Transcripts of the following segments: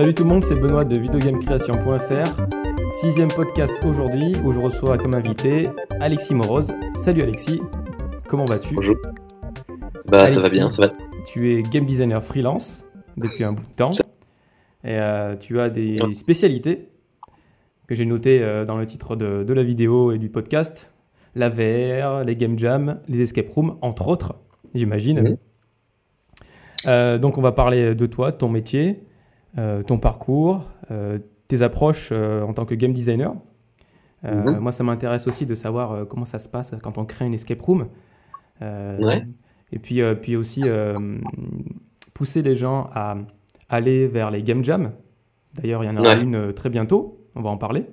Salut tout le monde, c'est Benoît de videogamecreation.fr. Sixième podcast aujourd'hui où je reçois comme invité Alexis Moroz. Salut Alexis, comment vas-tu Bonjour. Bah ça va bien, ça va. Tu es game designer freelance depuis un bout de temps et euh, tu as des spécialités que j'ai notées euh, dans le titre de, de la vidéo et du podcast. La VR, les game jams, les escape rooms, entre autres, j'imagine. Euh, donc on va parler de toi, de ton métier, ton parcours, euh, tes approches euh, en tant que game designer. Euh, Mhm. Moi, ça m'intéresse aussi de savoir euh, comment ça se passe quand on crée une escape room. Euh, Ouais. Et puis, euh, puis aussi euh, pousser les gens à aller vers les game jams. D'ailleurs, il y en aura Ouais. une euh, très bientôt, on va en parler.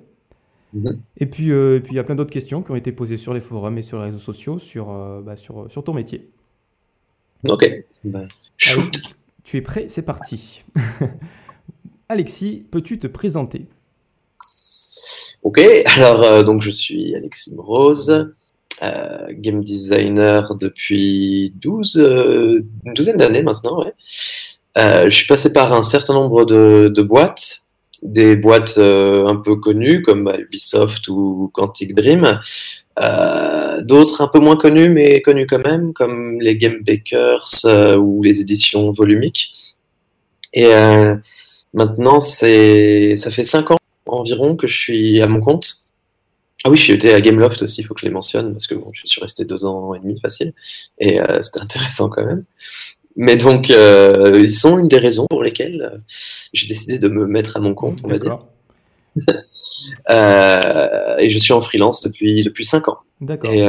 Mhm. Et puis, euh, et puis il y a plein d'autres questions qui ont été posées sur les forums et sur les réseaux sociaux sur, euh, bah, sur, sur ton métier. Ok. Bah, shoot. Allez, tu es prêt? C'est parti. Alexis, peux-tu te présenter? Ok, alors euh, donc je suis Alexis Rose, euh, game designer depuis 12, euh, une douzaine d'années maintenant. Ouais. Je suis passé par un certain nombre de, boîtes, des boîtes un peu connues comme Ubisoft ou Quantic Dream, d'autres un peu moins connues mais connues quand même, comme les Game Bakers ou les éditions volumiques. Et maintenant, c'est ça fait 5 ans environ que je suis à mon compte. Ah oui, je suis été à Gameloft aussi, il faut que je les mentionne, parce que bon, je suis resté deux ans et demi facile, et euh, c'était intéressant quand même. Mais donc, euh, ils sont une des raisons pour lesquelles euh, j'ai décidé de me mettre à mon compte, on va dire. Euh, et je suis en freelance depuis, depuis cinq ans. D'accord. Et,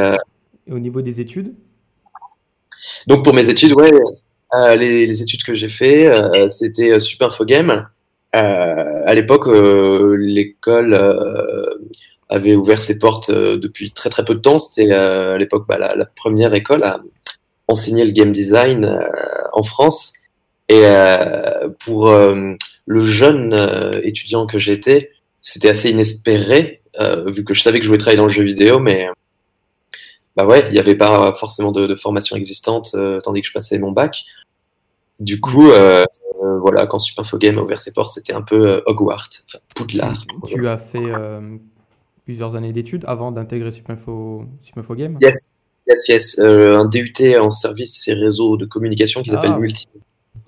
Et au niveau des études? donc pour mes études, ouais, les, les études que j'ai fait, euh, c'était euh, Supinfogame. Euh, à l'époque, euh, l'école euh, avait ouvert ses portes euh, depuis très très peu de temps. C'était euh, à l'époque bah, la, première école à enseigner le game design euh, en France. Et euh, pour euh, le jeune euh, étudiant que j'étais, c'était assez inespéré, euh, vu que je savais que je voulais travailler dans le jeu vidéo, mais bah ouais, il n'y avait pas forcément de, formation existante euh, tandis que je passais mon bac. Du coup, euh, euh, voilà, quand Supinfogame a ouvert ses portes, c'était un peu euh, Hogwarts, enfin Poudlard. tu, tu as fait plusieurs années d'études avant d'intégrer Supinfo, Supinfo Game Yes, yes, yes. un DUT en services et réseaux de communication qui s'appelle Ah. Multi.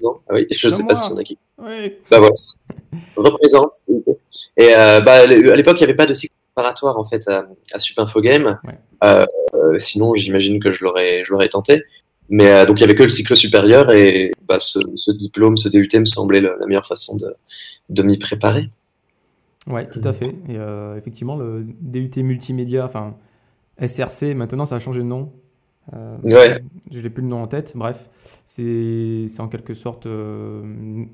Non ah oui, je Comme sais pas si on a qui. Oui. Bah voilà. Représente. Et bah, à l'époque, il n'y avait pas de cycle préparatoire en fait à, à. Ouais. Euh, euh, sinon, j'imagine que je l'aurais, je l'aurais tenté. Mais euh, donc, il y avait que le cycle supérieur et bah, ce, ce diplôme, ce DUT me semblait la meilleure façon de, de m'y préparer. Ouais, tout à fait. Et euh, effectivement, le DUT multimédia, enfin SRC, maintenant ça a changé de nom. Euh, Ouais. Je n'ai plus le nom en tête. Bref, c'est en quelque sorte euh, une-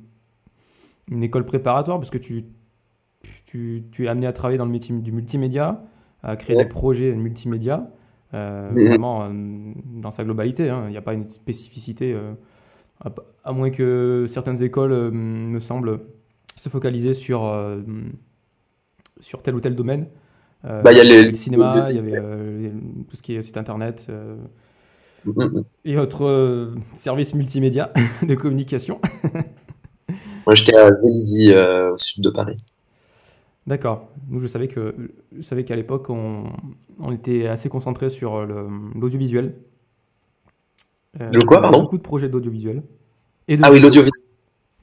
une école préparatoire parce que tu, tu, tu es amené à travailler dans le métier du multimédia, à créer Ouais. des projets multimédia, euh, vraiment euh, dans sa globalité. hein. Il n'y a pas une spécificité, euh, à, à moins que certaines écoles me semblent se focaliser sur, sur tel ou tel domaine. Bah, il y a il les- avait le cinéma, il y avait tout ce qui est site internet et autres services multimédia de communication. Moi, j'étais à Vélizy, au sud de Paris. D'accord. Nous, je savais que je savais qu'à l'époque, on, on était assez concentré sur le- l'audiovisuel. Euh, Le quoi, on avait pardon Beaucoup de projets d'audiovisuel. Et de Ah oui, l'audiovisuel.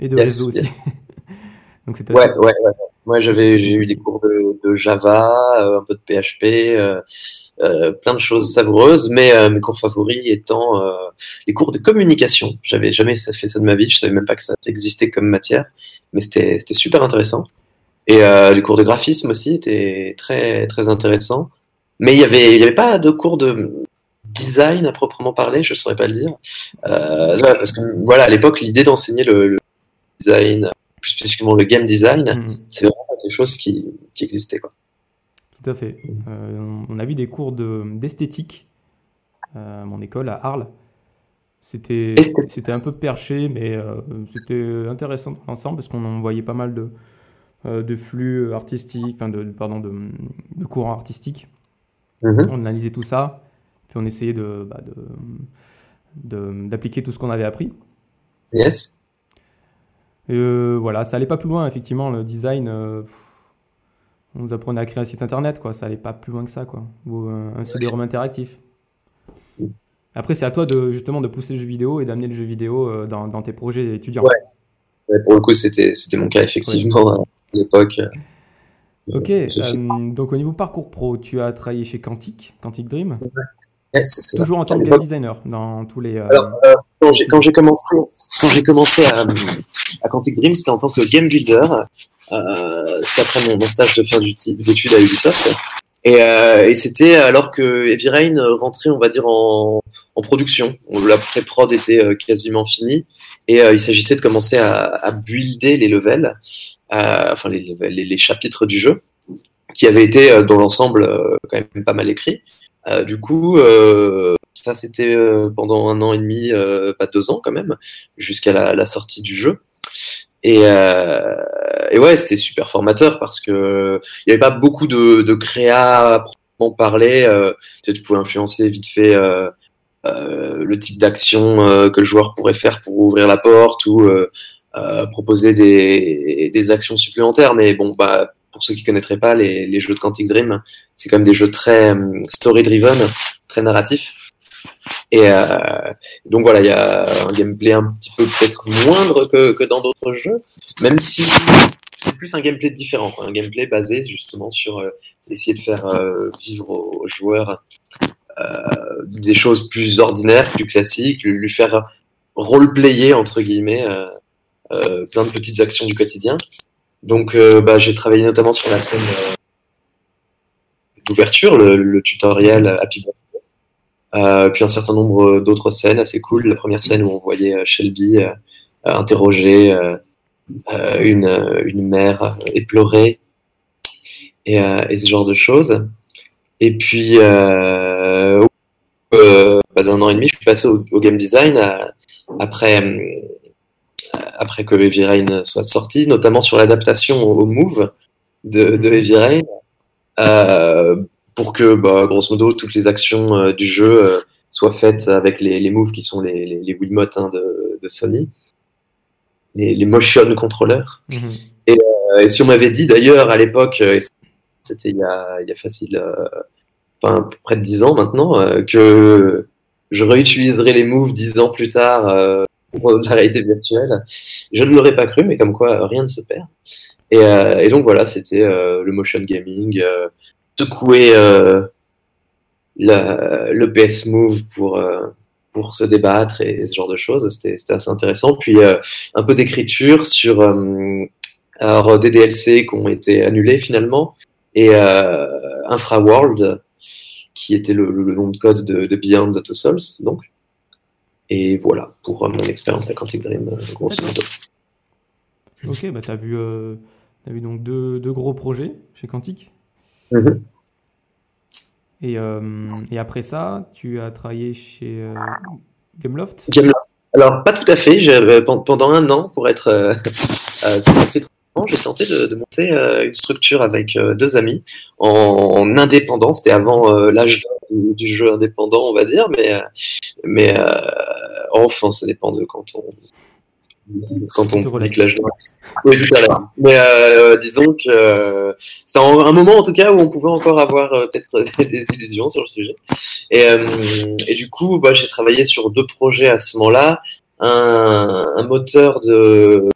Et de Yes, réseau aussi. Donc c'était Ouais, ouais, ouais. Moi, j'avais, j'ai eu des cours de, de Java, euh, un peu de PHP, euh, euh, plein de choses savoureuses, mais euh, mes cours favoris étant euh, les cours de communication. J'avais jamais fait ça de ma vie, je savais même pas que ça existait comme matière, mais c'était super intéressant. Et euh, les cours de graphisme aussi étaient très, très intéressants. Mais il y avait, il y avait pas de cours de design à proprement parler, je saurais pas le dire. Euh, parce que voilà, à l'époque, l'idée d'enseigner le, le design, plus spécifiquement le game design, Mhm. c'est vraiment quelque chose qui, qui existait. Quoi. Tout à fait. Euh, on a vu des cours de- d'esthétique euh, à mon école à Arles. C'était un peu perché, mais c'était intéressant dans l'ensemble parce qu'on en voyait pas mal de, de flux enfin de, pardon, de, de courants artistiques. Mhm. On analysait tout ça, puis on essayait de, bah, de- de- d'appliquer tout ce qu'on avait appris. Yes. voilà, ça allait pas plus loin, effectivement, le design. on nous apprenait à créer un site internet, quoi. Ça allait pas plus loin que ça, quoi. Ou un CD-ROM interactif. Après, c'est à toi de justement de pousser le jeu vidéo et d'amener le jeu vidéo dans, dans tes projets étudiants. Ouais. pour le coup, c'était mon cas, effectivement, l'époque. Ok, euh, donc au niveau parcours pro, tu as travaillé chez Quantic, Quantic Dream Toujours en tant que game designer dans tous les. Euh, Alors, euh, quand j'ai commencé, quand commencé à, à, Quantic Dream, c'était en tant que game builder. c'était après mon, stage de fin d'études à Ubisoft. Et, et c'était alors que Heavy Rain rentrait, on va dire, en, en production. La pré-prod était quasiment finie et il s'agissait de commencer à, à builder les levels. Euh, enfin les, chapitres du jeu, qui avaient été euh, dans l'ensemble euh, quand même pas mal écrits. du coup, ça c'était pendant un an et demi, pas deux ans quand même, jusqu'à la, sortie du jeu. Et, et ouais, c'était super formateur parce que il n'y avait pas beaucoup de, de créa à proprement parler. tu pouvais influencer vite fait le type d'action que le joueur pourrait faire pour ouvrir la porte ou euh, proposer des, des, actions supplémentaires. Mais bon, bah, pour ceux qui connaîtraient pas les, les jeux de Quantic Dream, c'est quand même des jeux très euh, story-driven, très narratifs. Et euh, donc voilà, il y a un gameplay un petit peu peut-être moindre que, que dans d'autres jeux, même si c'est plus un gameplay différent, un gameplay basé justement sur euh, essayer de faire euh, vivre aux, joueurs des choses plus ordinaires, plus classiques, lui, lui faire roleplayer entre guillemets euh, plein de petites actions du quotidien. Donc, euh, bah, j'ai travaillé notamment sur la scène euh, d'ouverture, le, tutoriel Happy Birthday. puis un certain nombre d'autres scènes assez cool. La première scène où on voyait Shelby interroger une, une mère éplorée et, et, ce genre de choses. Et puis, euh, bah, d'un an et demi, je suis passé au, game design après après que Heavy Rain soit sorti, notamment sur l'adaptation au Move de, de Heavy Rain, euh, pour que, bah, grosso modo, toutes les actions euh, du jeu euh, soient faites avec les, les moves qui sont les, les, les hein, de, de, Sony, les, les motion controllers. Mhm. Et, et, si on m'avait dit d'ailleurs à l'époque, c'était il, y a, il y a facile, enfin, près de 10 ans maintenant, que je réutiliserais les moves 10 ans plus tard pour la réalité virtuelle. Je ne l'aurais pas cru, mais comme quoi rien ne se perd. Et, euh, donc voilà, c'était euh, le motion gaming, euh, secouer le PS Move pour, pour se débattre et, ce genre de choses. C'était assez intéressant. Puis un peu d'écriture sur des DLC qui ont été annulés finalement et Infraworld qui était le, nom de code de, de Beyond Two Souls, donc. Et voilà pour euh, mon expérience à Quantic Dream, euh, grosso modo. Ok, bah tu as, vu, euh, as vu donc deux, deux, gros projets chez Quantic. Mhm. et, et, après ça, tu as travaillé chez Gameloft? Gameloft. Alors, pas tout à fait. pendant un an, pour être tout à fait j'ai tenté de, monter une structure avec deux amis en, indépendant. C'était avant l'âge du, jeu indépendant, on va dire, mais, mais Enfin, ça dépend de quand on quand on dit que l'âge Oui, tout à l'heure. Mais euh, disons que euh, c'était un, moment en tout cas où on pouvait encore avoir euh, peut-être des illusions sur le sujet. Et, et du coup, bah, j'ai travaillé sur deux projets à ce moment-là. Un, un, moteur de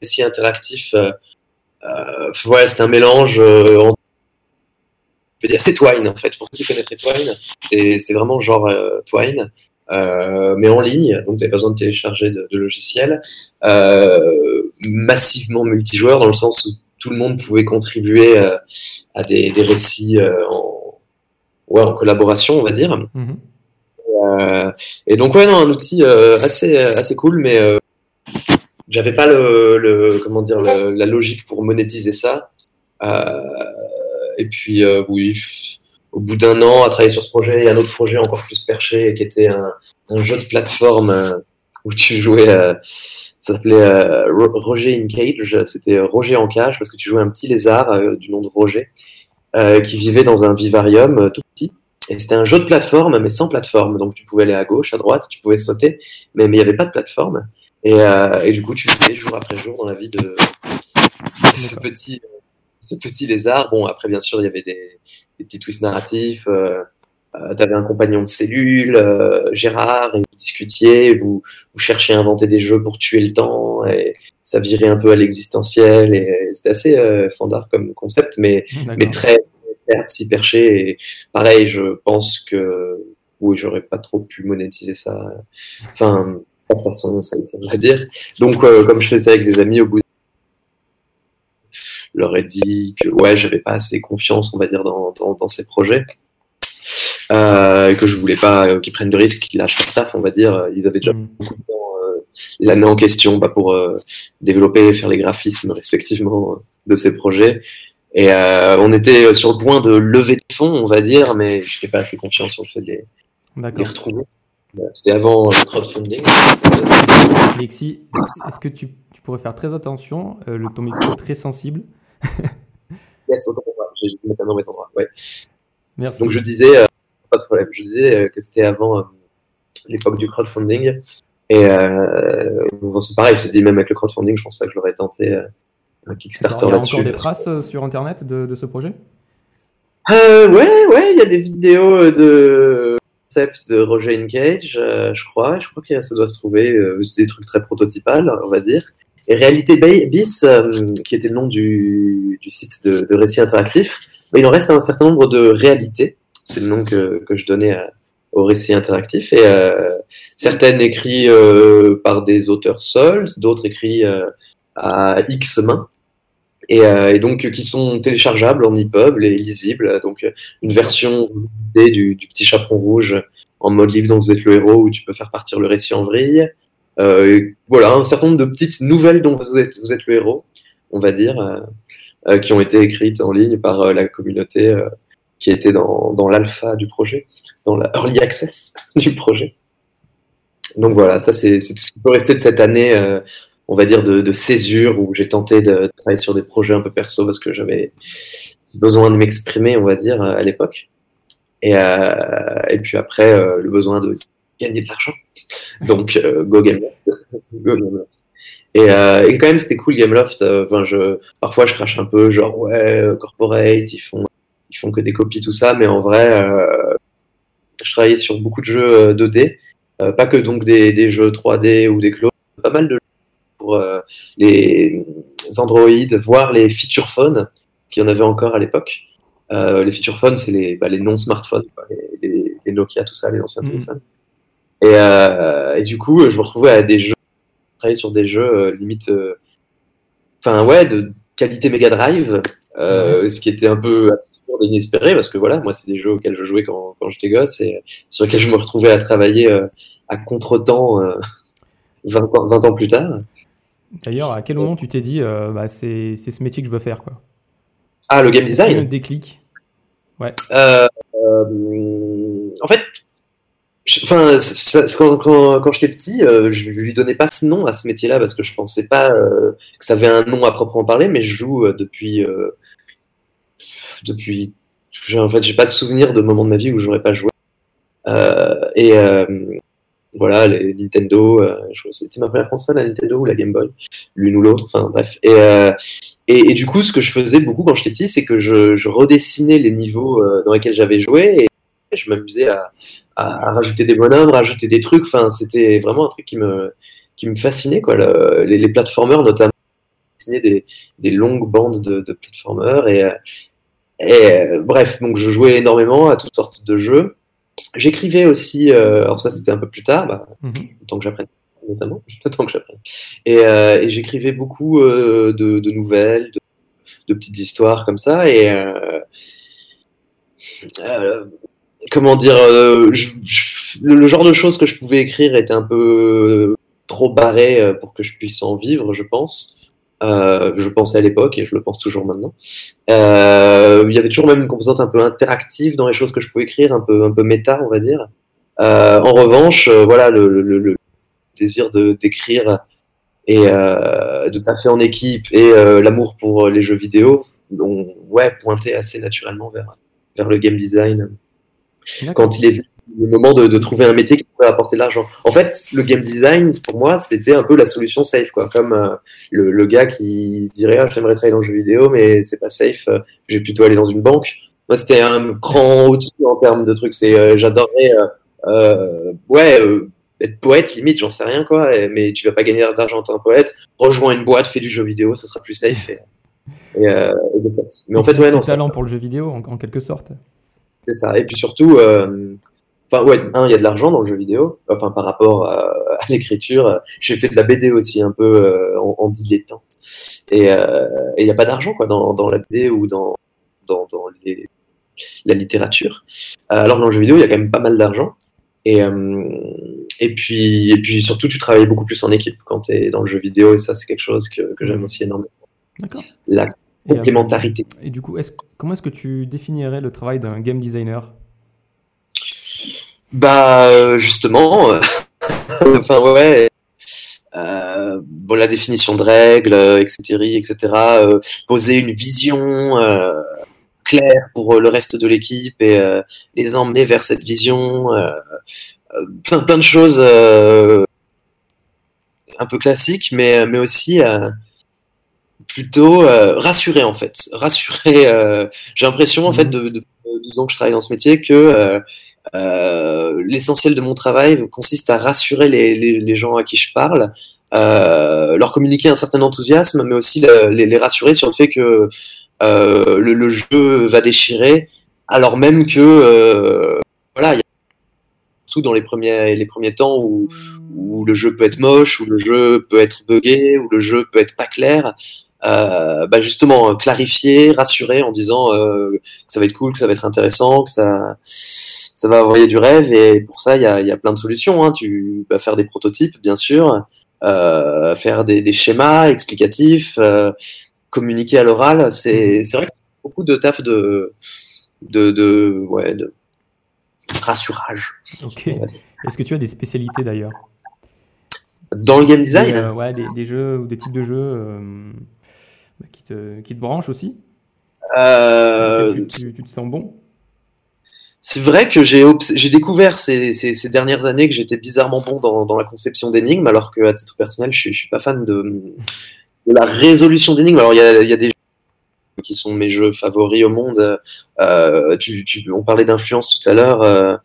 récit interactif. ouais, c'était un mélange. C'était Twine en fait. Pour ceux qui connaissent Twine, c'est vraiment genre Twine. Euh, mais en ligne, donc tu n'avais pas besoin de télécharger de, de logiciel, euh, massivement multijoueur dans le sens où tout le monde pouvait contribuer euh, à des, des récits en, ouais, en collaboration, on va dire. Mm et donc ouais, non, un outil assez assez cool, mais j'avais pas le, comment dire la logique pour monétiser ça. et puis oui, au bout d'un an à travailler sur ce projet, il y a un autre projet encore plus perché qui était un, jeu de plateforme euh, où tu jouais, euh, ça s'appelait euh, Roger in Cage, c'était Roger en cage parce que tu jouais un petit lézard du nom de Roger qui vivait dans un vivarium tout petit. Et c'était un jeu de plateforme mais sans plateforme, donc tu pouvais aller à gauche, à droite, tu pouvais sauter, mais il n'y avait pas de plateforme. Et, euh, et, du coup, tu fais jour après jour dans la vie de, ce petit, ce petit lézard. Bon, après, bien sûr, il y avait des, des petits twists narratifs. Euh, euh, tu avais un compagnon de cellule, euh, Gérard, et vous discutiez, vous, vous cherchiez à inventer des jeux pour tuer le temps, et ça virait un peu à l'existentiel, et c'était assez euh, fandard comme concept, mais, mais très, très si perché. Et pareil, je pense que oui, j'aurais pas trop pu monétiser ça. Enfin, de toute façon, ça, ça veut dire. Donc, euh, comme je faisais avec des amis, au bout leur ai dit que ouais, j'avais pas assez confiance, on va dire, dans, dans, dans ces projets. Euh, que je voulais pas euh, qu'ils prennent de risques, qu'ils lâchent leur taf, on va dire. Ils avaient déjà mm. beaucoup de temps euh, l'année en question bah, pour euh, développer et faire les graphismes respectivement de ces projets. Et on était sur le point de lever de fonds, on va dire, mais je n'étais pas assez confiant sur le fait de les, les retrouver. C'était avant le crowdfunding. Alexis, est-ce que tu, tu, pourrais faire très attention Le ton micro est très sensible. yes, autant pour moi. Je vais mettre un mauvais endroit. Ouais. Merci. Donc je disais, pas de problème. Je disais euh, que c'était avant euh, l'époque du crowdfunding. Et euh, c'est pareil, se dit même avec le crowdfunding, je pense pas que je l'aurais tenté un Kickstarter là-dessus. Il y a encore des traces sur internet de, de ce projet? Euh, Ouais, ouais, il y a des vidéos de concept de Roger Engage, euh, je crois. Je crois que ça doit se trouver. Euh, des trucs très prototypales, on va dire. Et Réalité Bis, qui était le nom du, site de, de récit interactif, il en reste un certain nombre de réalités c'est le nom que, je donnais au récit interactif. Et euh, certaines écrites euh, par des auteurs seuls, d'autres écrites euh, à X mains. Et, et, donc qui sont téléchargeables en EPUB et lisibles. Donc une version du, du, petit chaperon rouge en mode livre dont vous êtes le héros où tu peux faire partir le récit en vrille. Euh, voilà, un certain nombre de petites nouvelles dont vous êtes, vous êtes le héros, on va dire, euh, qui ont été écrites en ligne par la communauté qui était dans, dans l'alpha du projet, dans la early access du projet. Donc voilà, ça c'est tout ce qui peut rester de cette année, euh, on va dire, de, césure où j'ai tenté de travailler sur des projets un peu perso parce que j'avais besoin de m'exprimer, on va dire, à l'époque. Et, euh, et puis après, euh, le besoin de gagner de l'argent. Donc, euh, go Gameloft. Et, et, quand même, c'était cool Gameloft. Enfin, je, parfois, je crache un peu, genre, ouais, corporate, ils font ils font que des copies, tout ça, mais en vrai, je travaillais sur beaucoup de jeux 2D, euh, euh, pas que donc des, des, jeux 3D ou des clones, pas mal de pour les Android, voire les feature phones, qu'il y en avait encore à l'époque. les feature phones, c'est les, bah, les non-smartphones, les, les, les, Nokia, tout ça, les anciens mmh. téléphones. Et, et, du coup, je me retrouvais à des jeux, travailler sur des jeux limite, enfin ouais, de qualité Mega Drive, euh, ce qui était un peu absurde et inespéré parce que voilà, moi c'est des jeux auxquels je jouais quand, quand j'étais gosse et sur lesquels je me retrouvais à travailler euh, à contre-temps euh, 20, 20, ans plus tard. D'ailleurs, à quel moment tu t'es dit euh, bah, c'est ce métier que je veux faire quoi? Ah, le game design? Le déclic Ouais. Euh, en fait, Enfin, quand, quand, quand j'étais petit, euh, je lui donnais pas ce nom à ce métier-là parce que je pensais pas euh, que ça avait un nom à proprement parler, mais je joue euh, depuis. Depuis. En fait, j'ai pas de souvenir de moment de ma vie où j'aurais pas joué. Et voilà, les Nintendo, c'était ma première console, la Nintendo ou la Game Boy, l'une ou l'autre, enfin bref. Et, et, et, du coup, ce que je faisais beaucoup quand j'étais petit, c'est que je, redessinais les niveaux dans lesquels j'avais joué et je m'amusais à à, rajouter des bonhommes, rajouter des trucs. Enfin, c'était vraiment un truc qui me, qui me fascinait, quoi. Le, les, les platformers, notamment, des, des longues bandes de, de platformers. Et, et bref, donc je jouais énormément à toutes sortes de jeux. J'écrivais aussi, euh, alors ça c'était un peu plus tard, bah, mm -hmm. tant que j'apprenne notamment, tant que j'apprenne. Et, euh, et j'écrivais beaucoup euh, de, de, nouvelles, de, de, petites histoires comme ça. Et comment dire, je, je, le genre de choses que je pouvais écrire était un peu trop barré pour que je puisse en vivre, je pense. Euh, je pensais à l'époque et je le pense toujours maintenant. Euh, il y avait toujours même une composante un peu interactive dans les choses que je pouvais écrire, un peu, un peu méta, on va dire. Euh, en revanche, voilà, le, le, le, désir de d'écrire et de taffer en équipe et l'amour pour les jeux vidéo, ont ouais, pointé assez naturellement vers, vers le game design quand il est venu le moment de, trouver un métier qui pourrait apporter de l'argent. En fait, le game design, pour moi, c'était un peu la solution safe, quoi. Comme euh, le, gars qui se dirait, ah, j'aimerais travailler dans le jeu vidéo, mais c'est pas safe, euh, je vais plutôt aller dans une banque. Moi, c'était un grand outil en termes de trucs. C'est, euh, j'adorerais, ouais, être poète, limite, j'en sais rien, quoi. mais tu vas pas gagner d'argent en tant que poète. Rejoins une boîte, fais du jeu vidéo, ça sera plus safe. Et, Mais en fait, ouais, non. talent pour le jeu vidéo, en quelque sorte. C'est ça. Et puis surtout, euh, enfin, ouais, un, il y a de l'argent dans le jeu vidéo, enfin, par rapport à, l'écriture. J'ai fait de la BD aussi, un peu euh, en, en, dilettant. Et euh, il n'y a pas d'argent, quoi, dans, dans, la BD ou dans, dans, dans les, la littérature. Alors dans le jeu vidéo, il y a quand même pas mal d'argent. Et, et, puis, et puis surtout, tu travailles beaucoup plus en équipe quand tu es dans le jeu vidéo, et ça, c'est quelque chose que, que j'aime aussi énormément. D'accord. La complémentarité. Et, du coup, est comment est-ce que tu définirais le travail d'un game designer? Bah, euh, justement, euh, enfin, ouais. Euh, bon, la définition de règles, etc., etc. poser une vision claire pour le reste de l'équipe et les emmener vers cette vision. plein, plein de choses un peu classiques, mais, mais aussi plutôt rassuré en fait. Rassuré. Euh, j'ai l'impression en fait mhm. de, de, 12 ans que je travaille dans ce métier que euh, l'essentiel de mon travail consiste à rassurer les, gens à qui je parle, leur communiquer un certain enthousiasme, mais aussi les, rassurer sur le fait que le, le, jeu va déchirer, alors même que voilà, il y a tout dans les premiers les premiers temps où, où le jeu peut être moche, où le jeu peut être buggé, où le jeu peut être pas clair. Euh, bah justement clarifier, rassurer en disant euh, que ça va être cool, que ça va être intéressant, que ça, ça va envoyer du rêve. Et pour ça, il y a, y a, plein de solutions. Hein. Tu vas faire des prototypes, bien sûr, euh, faire des, des, schémas explicatifs, communiquer à l'oral. C'est vrai que beaucoup de taf de, de, de, ouais, de rassurage. Ok. Est-ce que tu as des spécialités d'ailleurs? Dans le game design? Euh, Ouais, des, des, jeux ou des types de jeux qui, te, qui te branche aussi euh, tu, te sens bon c'est vrai que j'ai découvert ces, ces, ces, dernières années que j'étais bizarrement bon dans, dans la conception d'énigmes, alors que à titre personnel, je je suis pas fan de, de la résolution d'énigmes. Alors il y a, y a, des jeux qui sont mes jeux favoris au monde. Euh, tu, tu, on parlait d'influence tout à l'heure. Euh,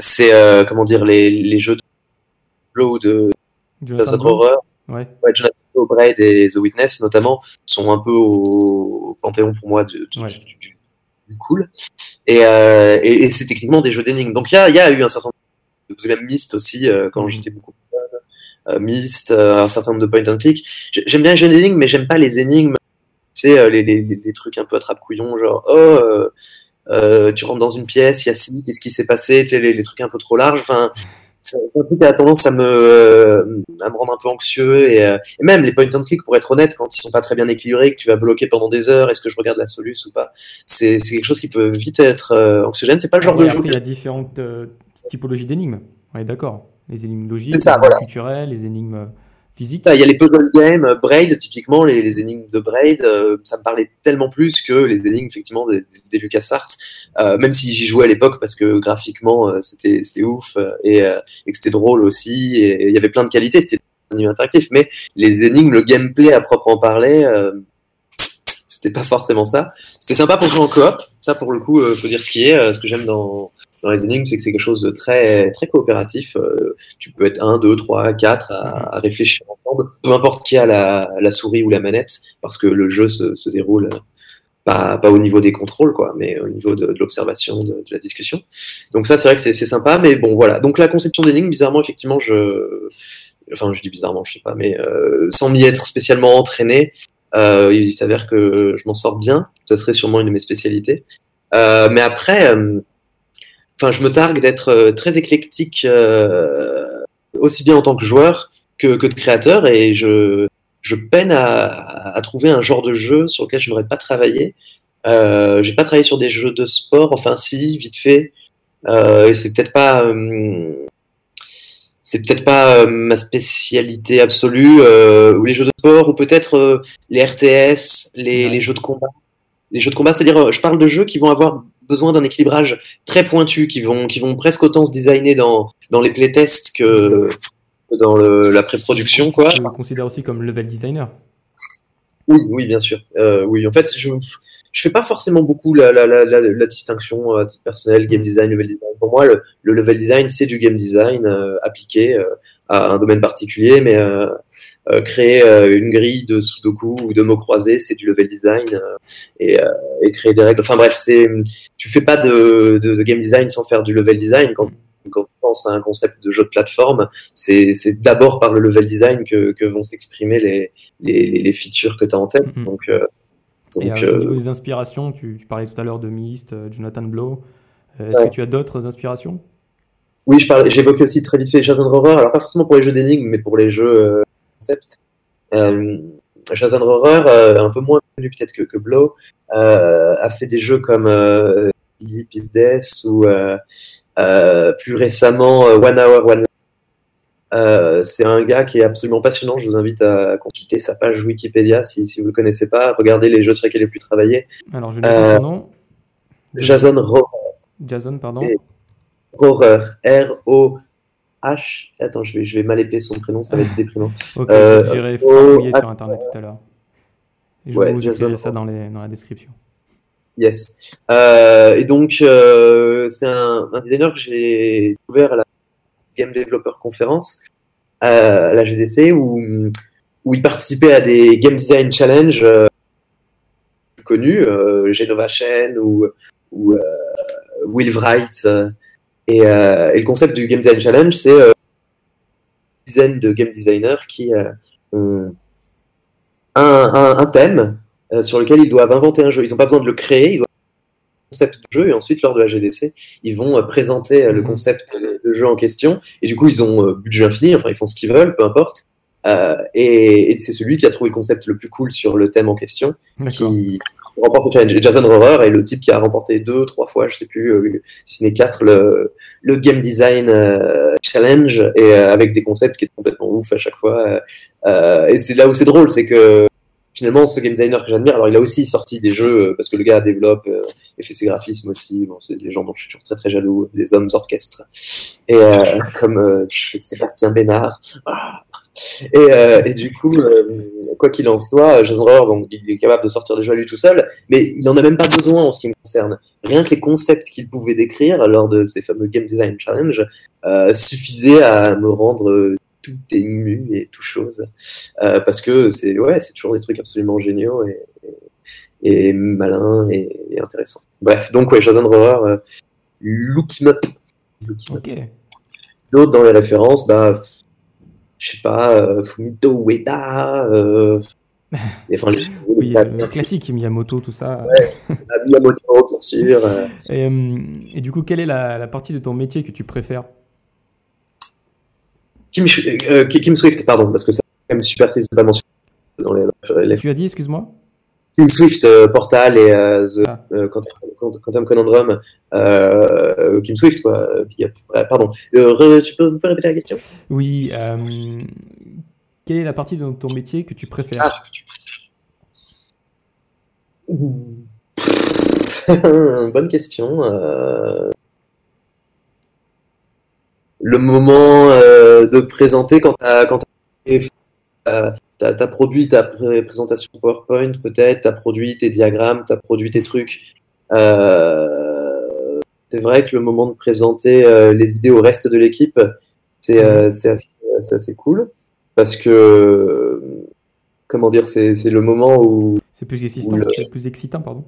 c'est euh, comment dire les, les jeux de ou de, de horreur Ouais. ouais Jonathan et The Witness, notamment, sont un peu au, panthéon pour moi du, cool. Et, euh, et, et c'est techniquement des jeux d'énigmes. Donc il y a, y a, eu un certain nombre de Myst aussi, euh, quand mhm. j'étais beaucoup plus jeune. Euh, Myst, euh, un certain nombre de point and click. J'aime bien les jeux d'énigmes, mais j'aime pas les énigmes. C'est les, les, les, trucs un peu attrape-couillon, genre, oh, tu rentres dans une pièce, il y a ci, qu'est-ce qui s'est passé, tu sais, les, les, trucs un peu trop larges. Enfin, c'est un truc qui a tendance à me, euh, à me rendre un peu anxieux et, euh, et, même les point and click pour être honnête quand ils sont pas très bien équilibrés que tu vas bloquer pendant des heures est-ce que je regarde la soluce ou pas c'est quelque chose qui peut vite être euh, anxiogène. C'est pas le genre de jeu il y a différentes typologies d'énigmes. Ouais d'accord. Les énigmes logiques les énigmes culturelles les énigmes Il y a les puzzle games, Braid, typiquement, les, les énigmes de Braid, euh, ça me parlait tellement plus que les énigmes, effectivement, des, des LucasArts, euh, même si j'y jouais à l'époque parce que graphiquement, euh, c'était ouf et, et que c'était drôle aussi, et il y avait plein de qualités, c'était un interactif, mais les énigmes, le gameplay à proprement parler, c'était pas forcément ça. C'était sympa pour jouer en coop, ça pour le coup, faut dire ce qui est, ce que j'aime dans les énigmes, c'est que c'est quelque chose de très, très coopératif. Euh, tu peux être un, deux, trois, quatre à, à, réfléchir ensemble, peu importe qui a la, souris ou la manette, parce que le jeu se, déroule pas, au niveau des contrôles, quoi, mais au niveau de, l'observation, de, de, la discussion. Donc ça, c'est vrai que c'est sympa, mais bon, voilà. Donc la conception d'énigmes, bizarrement, effectivement, je, enfin, je dis bizarrement, je sais pas, mais euh, sans m'y être spécialement entraîné, euh, il s'avère que je m'en sors bien. Ça serait sûrement une de mes spécialités. Euh, mais après, euh, enfin, je me targue d'être très éclectique, aussi bien en tant que joueur que, que de créateur, et je, je peine à, trouver un genre de jeu sur lequel je n'aurais pas travaillé. Euh, j'ai pas travaillé sur des jeux de sport, enfin si, vite fait. C'est peut-être pas, c'est peut-être pas euh, ma spécialité absolue. ou les jeux de sport, ou peut-être les RTS, les, les, jeux de combat. Les jeux de combat, c'est-à-dire, je parle de jeux qui vont avoir besoin d'un équilibrage très pointu, qui vont, qui vont presque autant se designer dans, dans les playtests que dans le, la pré-production. Quoi. Tu me considères aussi comme level designer Oui, oui, bien sûr. Euh, oui, en fait, je je fais pas forcément beaucoup la, la, la, la distinction euh, personnelle, game design, level design. Pour moi, le, le level design, c'est du game design euh, appliqué euh, à un domaine particulier, mais euh, euh, créer une grille de sudoku ou de mots croisés, c'est du level design, et, et, créer des règles. Enfin bref, c'est tu fais pas de, de, de, game design sans faire du level design. Quand, quand tu penses à un concept de jeu de plateforme, c'est d'abord par le level design que, que vont s'exprimer les, les, les, features que tu as en tête. Mm. Donc donc, et euh, au niveau des inspirations, tu, tu parlais tout à l'heure de Myst, euh, Jonathan Blow. Euh, est-ce ouais. que tu as d'autres inspirations? Oui, j'évoquais aussi très vite fait Jason Rohrer. Alors, pas forcément pour les jeux d'énigmes, mais pour les jeux euh, concept. Euh, Jason Rohrer, un peu moins connu peut-être que, que Blow, a fait des jeux comme Philip is Death ou plus récemment One Hour, One euh, c'est un gars qui est absolument passionnant. Je vous invite à consulter sa page Wikipédia si, si vous ne le connaissez pas. Regardez les jeux sur lesquels il a pu travailler. Alors, je vais euh, son nom. Jason Rohrer. Jason, pardon. Rohrer. R-O-H. Attends, je vais, je vais mal épeler son prénom, ça va être déprimant. ok, euh, j'irai fouiller sur Internet tout à l'heure. Je ouais, vous écrirai ça dans, les, dans la description. Yes. Euh, et donc, euh, c'est un, un, designer que j'ai découvert à la Game Developer Conference à la GDC où, où il participait à des Game Design Challenge euh, connus, euh, Genova Chen ou, euh, Will Wright. Et, le concept du Game Design Challenge, c'est une dizaine de game designers qui ont un, un, un thème sur lequel ils doivent inventer un jeu. Ils n'ont pas besoin de le créer, ils doivent concept de jeu et ensuite lors de la GDC ils vont euh, présenter euh, le mhm. concept de jeu en question. Et du coup ils ont euh, budget infini enfin ils font ce qu'ils veulent peu importe. Euh, et, et c'est celui qui a trouvé le concept le plus cool sur le thème en question qui remporte le challenge. Et Jason Rohrer est le type qui a remporté deux trois fois je sais plus euh, si ce n'est quatre le, le game design euh, challenge et avec des concepts qui est complètement ouf à chaque fois. Et c'est là où c'est drôle c'est que finalement, ce game designer que j'admire, alors il a aussi sorti des jeux euh, parce que le gars développe euh, et fait ses graphismes aussi. Bon, c'est des gens dont je suis toujours très très jaloux, des hommes orchestres. Et euh, comme euh, Sébastien Bénard. Ah. Et, euh, et, du coup, quoi qu'il en soit, Jason Rohrer, donc, il est capable de sortir des jeux à lui tout seul, mais il n'en a même pas besoin en ce qui me concerne. Rien que les concepts qu'il pouvait décrire lors de ces fameux Game Design Challenge suffisaient à me rendre tout ému et tout chose. Euh, parce que c'est ouais, c'est toujours des trucs absolument géniaux et, et, et malins et, et, intéressants. Bref, donc ouais, Jason Rohrer, euh, Look Him Up. Okay. D'autres dans les références, bah, je sais pas, euh, Fumito Ueda. Euh, et, enfin, les, oui, les, le classique Miyamoto, tout ça. Ouais, Miyamoto, bien sûr. et, euh, et, du coup, quelle est la, la partie de ton métier que tu préfères? Kim, euh, Kim, Swift, pardon, parce que c'est quand même super triste de pas mentionner dans les, les... Tu as dit, excuse-moi Kim Swift, euh, Portal et euh, The ah. Euh, Quantum, Quantum Conundrum, euh, Kim Swift, quoi. pardon. Re, tu peux, vous pouvez répéter la question? Oui. quelle est la partie de ton métier que tu préfères? Ah. Bonne question. Le moment euh, de présenter quand tu as, as, produit ta présentation PowerPoint, peut-être, tu as produit tes diagrammes, tu as produit tes trucs. Euh, c'est vrai que le moment de présenter euh, les idées au reste de l'équipe, c'est assez, assez, cool parce que, comment dire, c'est le moment où. C'est plus excitant, le... plus excitant, pardon.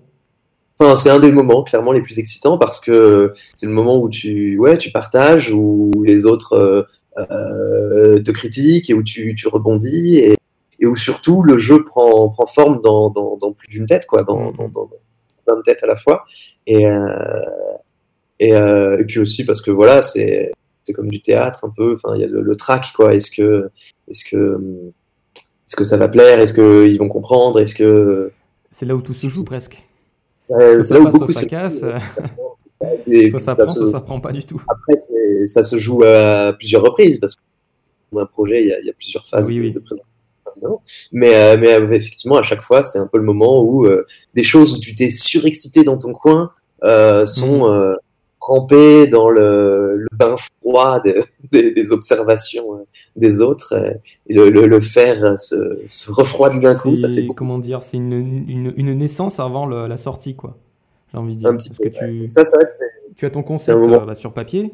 Enfin, c'est un des moments clairement les plus excitants parce que c'est le moment où tu, ouais, tu partages, où les autres euh, euh, te critiquent et où tu, tu rebondis et, et, où surtout le jeu prend, prend forme dans, dans, dans plus d'une tête, quoi, dans, dans, dans, plein de têtes à la fois. Et, euh, et, euh, et puis aussi parce que voilà, c'est c'est comme du théâtre un peu. Enfin, il y a le, le track, quoi. Est-ce que est-ce que est-ce que ça va plaire? Est-ce qu'ils vont comprendre? Est-ce que c'est là où tout se joue presque. Euh, ça, passe, beaucoup ça casse. Et soit ça prend, soit ça prend pas du tout. Après, ça se joue à plusieurs reprises parce que un projet, il y a, il y a plusieurs phases oui, de, oui. de présentation. Mais, euh, mais euh, effectivement, à chaque fois, c'est un peu le moment où euh, des choses où tu t'es surexcité dans ton coin sont mm. trempés dans le, bain froid des, observations des autres et le, le, faire se, se refroidir d'un coup. Ça fait comment dire, c'est une, une, naissance avant la sortie, quoi. J'ai envie de dire. parce que tu, ça, vrai que tu as ton concept sur papier,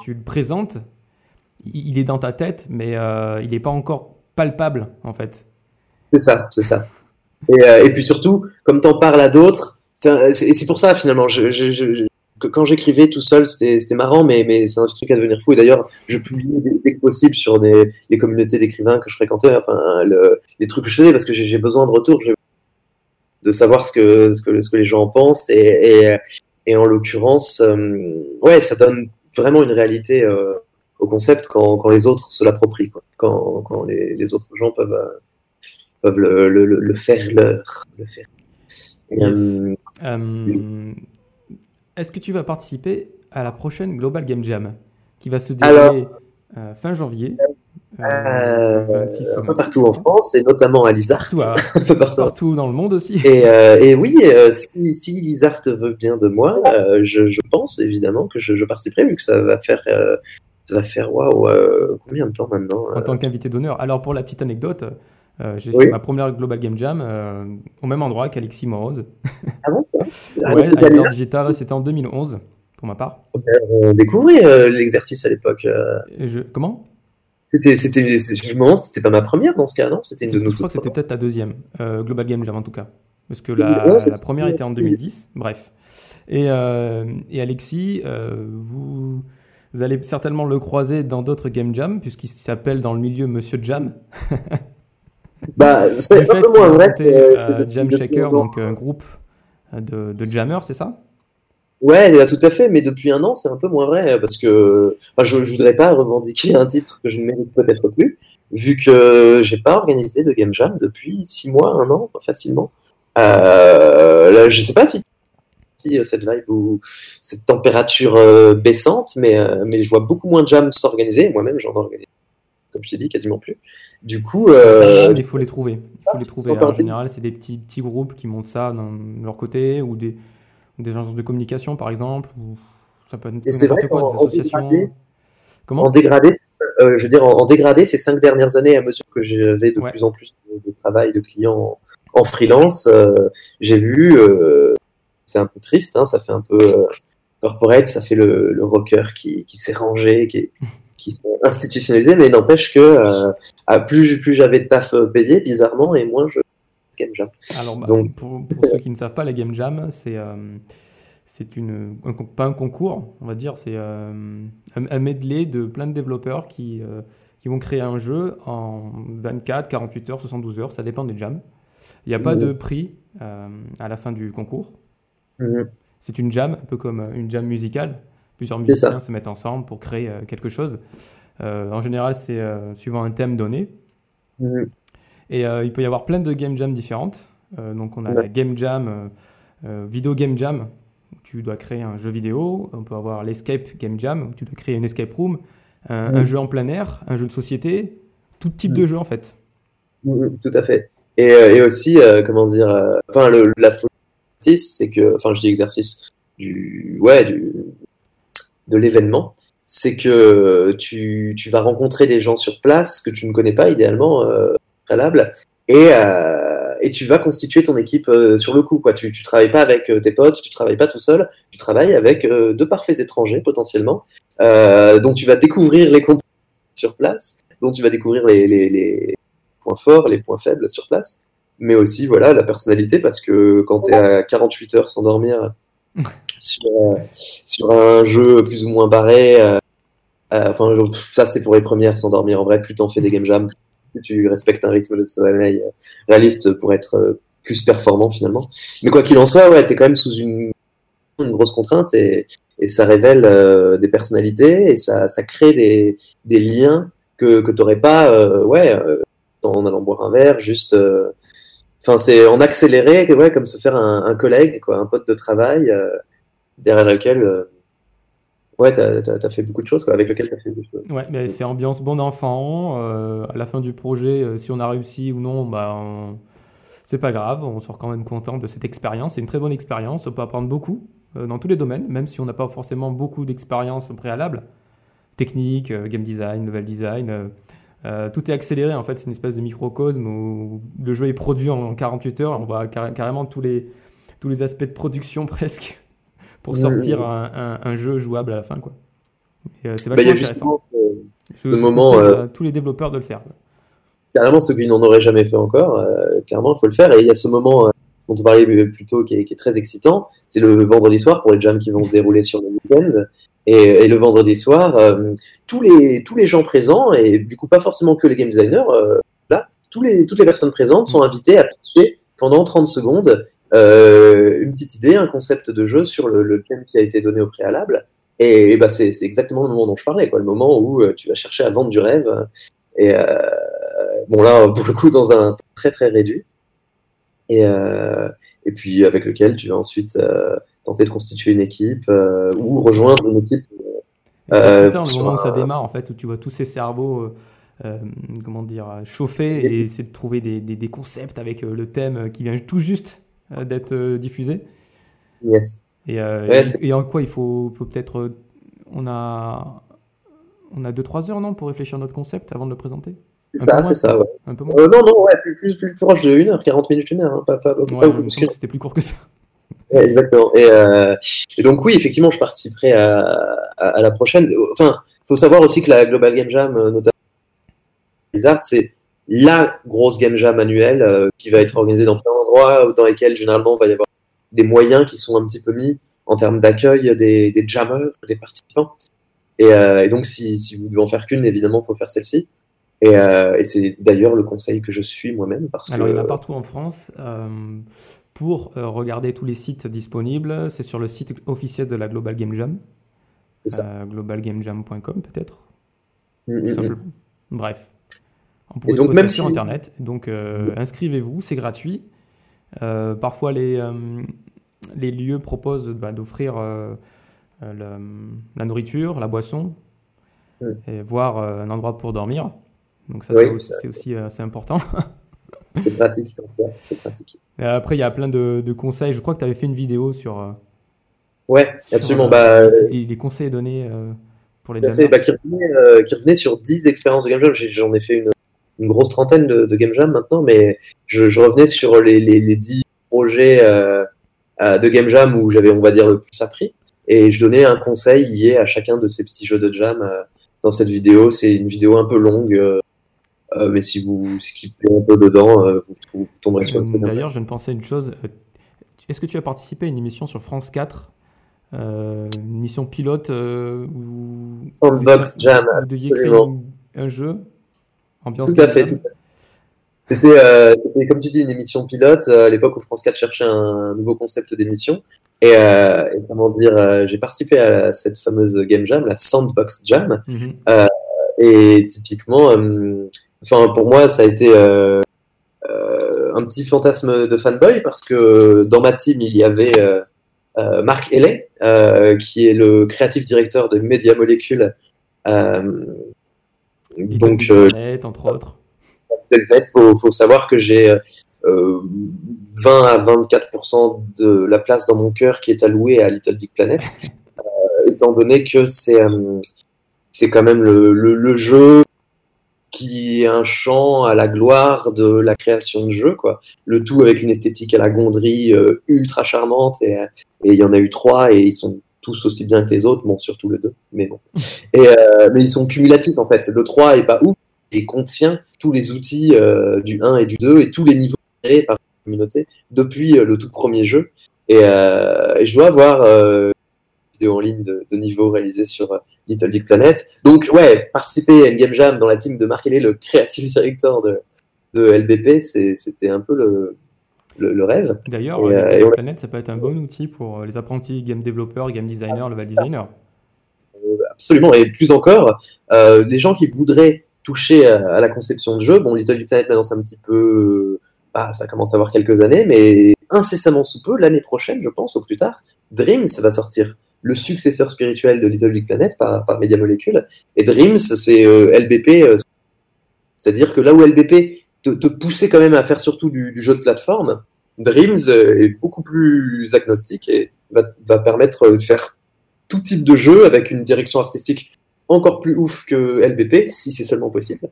tu le présentes, il est dans ta tête, mais il n'est pas encore palpable, en fait. C'est ça, c'est ça. Et, euh, et, puis surtout, comme tu en parles à d'autres, et c'est pour ça finalement, je, je, je, quand j'écrivais tout seul, c'était marrant, mais, mais c'est un truc à devenir fou. Et d'ailleurs, je publie dès, que possible sur des, les communautés d'écrivains que je fréquentais, enfin, le, les trucs que je faisais, parce que j'ai besoin de retour, de savoir ce que, ce que, ce que les gens en pensent. Et, et, et en l'occurrence, euh, ouais, ça donne vraiment une réalité euh, au concept quand, quand les autres se l'approprient, quand, quand les, les, autres gens peuvent peuvent le, le, le, faire leur. Le faire. Euh, euh, est-ce que tu vas participer à la prochaine Global Game Jam qui va se dérouler euh, fin janvier un peu partout en France et notamment à Lizard. Partout, partout. dans le monde aussi. Et, et oui, si, si Lizard veut bien de moi, je, je, pense évidemment que je, je, participerai vu que ça va faire, ça va faire waouh, combien de temps maintenant En tant qu'invité d'honneur. Alors pour la petite anecdote, euh, j'ai fait ma première Global Game Jam euh, au même endroit qu'Alexis Morose. Ah bon? Ouais, Digital, c'était en 2011 pour ma part. On découvrait euh, l'exercice à l'époque. Je... Comment? C'était, c'était, je me demande, c'était pas ma première dans ce cas, non? C'était une de nos. Je crois que c'était peut-être ta deuxième Global Game Jam en tout cas, parce que la, la première était en 2010. Bref. Et, et Alexis, vous, vous allez certainement le croiser dans d'autres Game Jam, puisqu'il s'appelle dans le milieu Monsieur Jam. Bah, c'est un peu moins vrai. C'est euh, Jam Shaker, donc un groupe de, de jammers, c'est ça? Ouais, tout à fait, mais depuis un an, c'est un peu moins vrai parce que je ne voudrais pas revendiquer un titre que je ne mérite peut-être plus, vu que j'ai pas organisé de game jam depuis six mois, un an, facilement. Euh, là, je sais pas si, si cette vibe ou cette température euh, baissante, mais, euh, mais je vois beaucoup moins de jams s'organiser. Moi-même, j'en organise, comme je t'ai dit, quasiment plus. Du coup, euh, il faut les trouver. Il faut les trouver. En général, c'est des petits, petits groupes qui montent ça dans leur côté ou des, des agences de communication, par exemple. Ou ça peut être n'importe quoi, des associations. Comment en dégradé, euh, je veux dire, en, dégradé, ces cinq dernières années, à mesure que j'avais de plus en plus de, travail, de clients en, freelance, euh, j'ai vu, c'est un peu triste, hein, ça fait un peu corporate, ça fait le, le rocker qui, qui s'est rangé, qui est, qui sont institutionnalisés, mais n'empêche que euh, plus, plus j'avais de taf euh, payé, bizarrement, et moins je game jam. Alors, bah, Donc, pour, ceux qui ne savent pas, la game jam, c'est euh, c'est une pas un concours, on va dire, c'est un, medley de plein de développeurs qui qui vont créer un jeu en 24, 48 heures, 72 heures, ça dépend des jams. Il n'y a pas mmh. de prix à la fin du concours. Mmh. C'est une jam, un peu comme une jam musicale plusieurs musiciens se mettent ensemble pour créer euh, quelque chose. Euh, en général, c'est euh, suivant un thème donné. Mhm. Et il peut y avoir plein de game jams différentes. donc on a la game jam, vidéo game jam, où tu dois créer un jeu vidéo. On peut avoir l'escape game jam, où tu dois créer une escape room. Un mhm. jeu en plein air, un jeu de société, tout type de mhm. jeu en fait. tout à fait. Et, et aussi, comment dire, enfin, le, la folie, c'est que, enfin, je dis exercice, du, ouais, du, de l'événement, c'est que tu, tu, vas rencontrer des gens sur place que tu ne connais pas idéalement euh, préalable et, euh, et tu vas constituer ton équipe euh, sur le coup. Quoi. Tu ne travailles pas avec tes potes, tu travailles pas tout seul, tu travailles avec de parfaits étrangers potentiellement. dont tu vas découvrir les compétences sur place, dont tu vas découvrir les, les, les, points forts, les points faibles sur place, mais aussi voilà la personnalité parce que quand tu es à 48 heures sans dormir sur, sur un jeu plus ou moins barré. Euh, euh, enfin, ça c'est pour les premières s'endormir. En vrai, plus t'en fais des game jams, plus tu respectes un rythme de sommeil euh, réaliste pour être plus performant finalement. Mais quoi qu'il en soit, ouais, t'es quand même sous une, grosse contrainte et, ça révèle des personnalités et ça, crée des, liens que, que t'aurais pas, euh, ouais, en allant boire un verre, juste. Enfin, c'est en accéléré, ouais, comme se faire un, un collègue, quoi, un pote de travail derrière lequel euh, ouais, tu as, fait beaucoup de choses, avec lequel tu as fait beaucoup de choses. Ouais, mais c'est ambiance bon enfant. Euh, à la fin du projet, euh, si on a réussi ou non, bah, c'est pas grave, on sort quand même content de cette expérience. C'est une très bonne expérience, on peut apprendre beaucoup. dans tous les domaines, même si on n'a pas forcément beaucoup d'expérience préalable, technique, game design, level design. tout est accéléré en fait, c'est une espèce de microcosme où le jeu est produit en 48 heures, on voit carrément tous les, tous les aspects de production presque pour sortir un, jeu jouable à la fin. Quoi. c'est vachement intéressant. Ce, moment, tous les développeurs de le faire carrément ceux qui n'en auraient jamais fait encore, euh, clairement, il faut le faire. Et il y a ce moment euh, dont on parlait plus tôt qui est, très excitant, c'est le vendredi soir pour les jams qui vont se dérouler sur le week-end. Et, le vendredi soir, euh, tous, les, tous les gens présents, et du coup pas forcément que les game designers, là, tous les, toutes les personnes présentes sont invitées à pitcher pendant 30 secondes une petite idée, un concept de jeu sur le, thème qui a été donné au préalable. Et, bah, c'est exactement le moment dont je parlais, quoi, le moment où tu vas chercher à vendre du rêve. Et, bon là, pour le coup, dans un temps très très réduit. Et, euh, et puis avec lequel tu vas ensuite euh, tenter de constituer une équipe euh, ou rejoindre une équipe. c'est le moment où ça démarre, en fait, où tu vois tous ces cerveaux. comment dire, chauffer et essayer de trouver des, des, concepts avec le thème qui vient tout juste d'être diffusé. Yes. Et, et, en quoi il faut, peut-être. on a, on a 2-3 heures, non, pour réfléchir à notre concept avant de le présenter? C'est ça, c'est ça, ouais. Un peu moins. Euh, non, non, ouais, plus, plus, plus, proche de 1 heure, 40 minutes, 1 heure, hein, pas, pas, ouais, pas C'était plus court que ça. Ouais, exactement. Et, euh, et, donc, oui, effectivement, je participerai à, à, à la prochaine. Enfin, il faut savoir aussi que la Global Game Jam, euh, notamment Blizzard, c'est la grosse Game Jam annuelle euh, qui va être organisée dans plein dans lesquels, généralement, il va y avoir des moyens qui sont un petit peu mis en termes d'accueil des, des jammers, des participants. Et, euh, et donc, si, si vous devez en faire qu'une, évidemment, il faut faire celle-ci. Euh, et, c'est d'ailleurs le conseil que je suis moi-même. Parce Alors, il y en a partout en France. Euh, pour regarder tous les sites disponibles, c'est sur le site officiel de la Global Game Jam. globalgamejam.com peut-être mm, mm, mm. Bref. On peut donc, même sur Internet. Donc, inscrivez-vous, c'est gratuit. Parfois, les, les lieux proposent bah, d'offrir la nourriture, la boisson, et voir un endroit pour dormir. Donc ça, c'est aussi, euh, assez important. c'est pratique, c'est pratique. après, il y a plein de, conseils. Je crois que tu avais fait une vidéo sur... Euh, ouais, absolument. Euh, bah, les, conseils donnés pour les fait, bah, qui, revenait, sur 10 expériences de Game Jam. J'en ai fait une, une, grosse trentaine de, Game Jam maintenant, mais je, revenais sur les, les, 10 projets de Game Jam où j'avais, on va dire, le plus appris. Et je donnais un conseil lié à chacun de ces petits jeux de jam dans cette vidéo. C'est une vidéo un peu longue, euh, mais si vous skippez un peu dedans, euh, vous, tomberez sur le truc. D'ailleurs, je ne pensais à une chose. Euh, est-ce que tu as participé à une émission sur France 4 une émission pilote où Sandbox Jam, vous deviez créer un jeu? Ambiance Tout à fait, tout C'était, comme tu dis, une émission pilote à l'époque où France 4 cherchait un, nouveau concept d'émission. Et, comment dire, j'ai participé à cette fameuse game jam, la Sandbox Jam. Mhm. et typiquement, Enfin, pour moi, ça a été euh, euh, un petit fantasme de fanboy parce que dans ma team, il y avait euh, Marc Helley, qui est le créatif directeur de Media Molecule. Donc, Planet, entre autres. Il faut, faut, savoir que j'ai 20 à 24% de la place dans mon cœur qui est allouée à Little Big Planet, étant donné que c'est c'est quand même le, le, le, jeu qui est un chant à la gloire de la création de jeux, quoi. Le tout avec une esthétique à la gonderie euh, ultra charmante, et il y en a eu trois, et ils sont tous aussi bien que les autres, bon, surtout le 2, mais bon. Et, euh, mais ils sont cumulatifs, en fait. Le 3 est pas ouf, et contient tous les outils euh, du 1 et du 2, et tous les niveaux créés par la communauté depuis le tout premier jeu. Et, je dois avoir vidéo en ligne de, de niveaux réalisés sur Little Big Planet. Donc, ouais, participer à une game jam dans la team de Elley, le creative director de LBP, c'était un peu le, le, rêve. D'ailleurs, Little euh, Big Planet, ça peut être un bon outil pour euh, les apprentis game développeurs, game designers, level designers. Euh, absolument, et plus encore, euh, des gens qui voudraient toucher à, la conception de jeu. Bon, Little Big Planet, maintenant, un petit peu. Ah, ça commence à avoir quelques années, mais incessamment sous peu, l'année prochaine, je pense, au plus tard, Dreams va sortir le successeur spirituel de Little Big Planet par, par Media Molecule. Et Dreams, c'est euh, LBP, euh, c'est-à-dire que là où LBP te, poussait quand même à faire surtout du, jeu de plateforme, Dreams euh, est beaucoup plus agnostique et va, permettre de faire tout type de jeu avec une direction artistique encore plus ouf que LBP, si c'est seulement possible.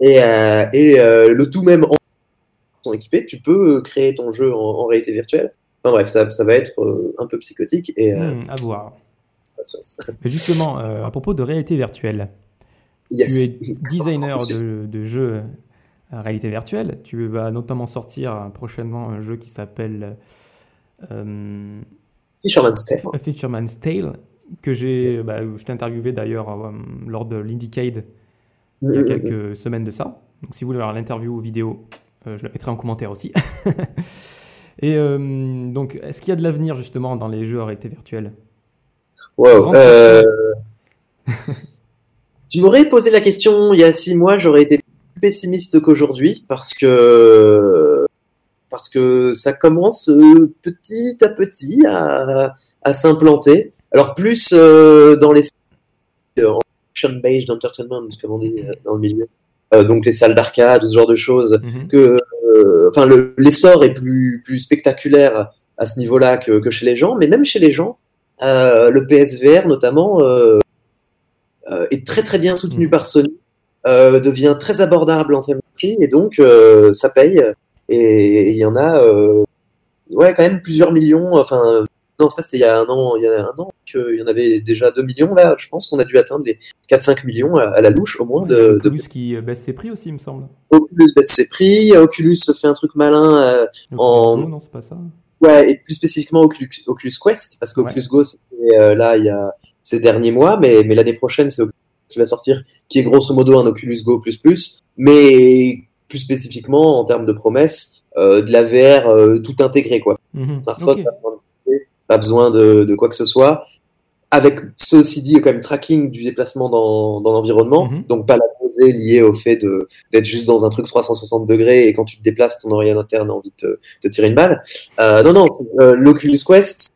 Et, et le tout même en sont équipés, tu peux créer ton jeu en, réalité virtuelle. Enfin bref, ça, ça va être un peu psychotique. Et, hmm, à voir. Mais justement, à propos de réalité virtuelle, tu es designer de, de, jeux réalité virtuelle. Tu vas notamment sortir prochainement un jeu qui s'appelle euh, Fisherman's Tale. Fisherman's Tale que j'ai, bah, je t'ai interviewé d'ailleurs euh, lors de l'Indiecade il y a mm, mm, quelques mm. semaines de ça. Donc si vous voulez voir l'interview vidéo, euh, je la mettrai en commentaire aussi. Et donc, est-ce qu'il y a de l'avenir justement dans les jeux à réalité virtuelle? Wow. Tu m'aurais posé la question il y a six mois, j'aurais été pessimiste qu'aujourd'hui parce que parce que ça commence euh, petit à petit à, à s'implanter. Alors plus euh, dans les en action-based entertainment, comme on dit euh, dans le milieu, donc les salles d'arcade, ce genre de choses, mhm. que enfin l'essor est plus plus spectaculaire à ce niveau-là que, que, chez les gens, mais même chez les gens, le PSVR notamment euh, est très très bien soutenu mm. par Sony, euh, devient très abordable en termes de prix et donc euh, ça paye. Et il y en a, ouais, quand même plusieurs millions. Enfin, non, ça c'était il y a un an, il y a un an qu'il y en avait déjà 2 millions. Là, je pense qu'on a dû atteindre les 4-5 millions à, la louche au moins. De, Oculus qui baisse ses prix aussi, il me semble. Oculus baisse ses prix. Oculus fait un truc malin en. non, c'est pas ça. Ouais, et plus spécifiquement Oculus, Oculus Quest, parce qu'Oculus Go, c'était là il y a ces derniers mois, mais, mais l'année prochaine, c'est qui va sortir, qui est grosso modo un Oculus Go++, mais plus spécifiquement en termes de promesses, euh, de la VR euh, tout intégré quoi. Mhm. pas, besoin de, de, quoi que ce soit. Avec ceci dit, quand même tracking du déplacement dans, dans l'environnement, mhm. donc pas la posée liée au fait d'être juste dans un truc 360 degrés et quand tu te déplaces, ton oreille interne a envie de te, tirer une balle. Euh, non, non, l'Oculus Quest,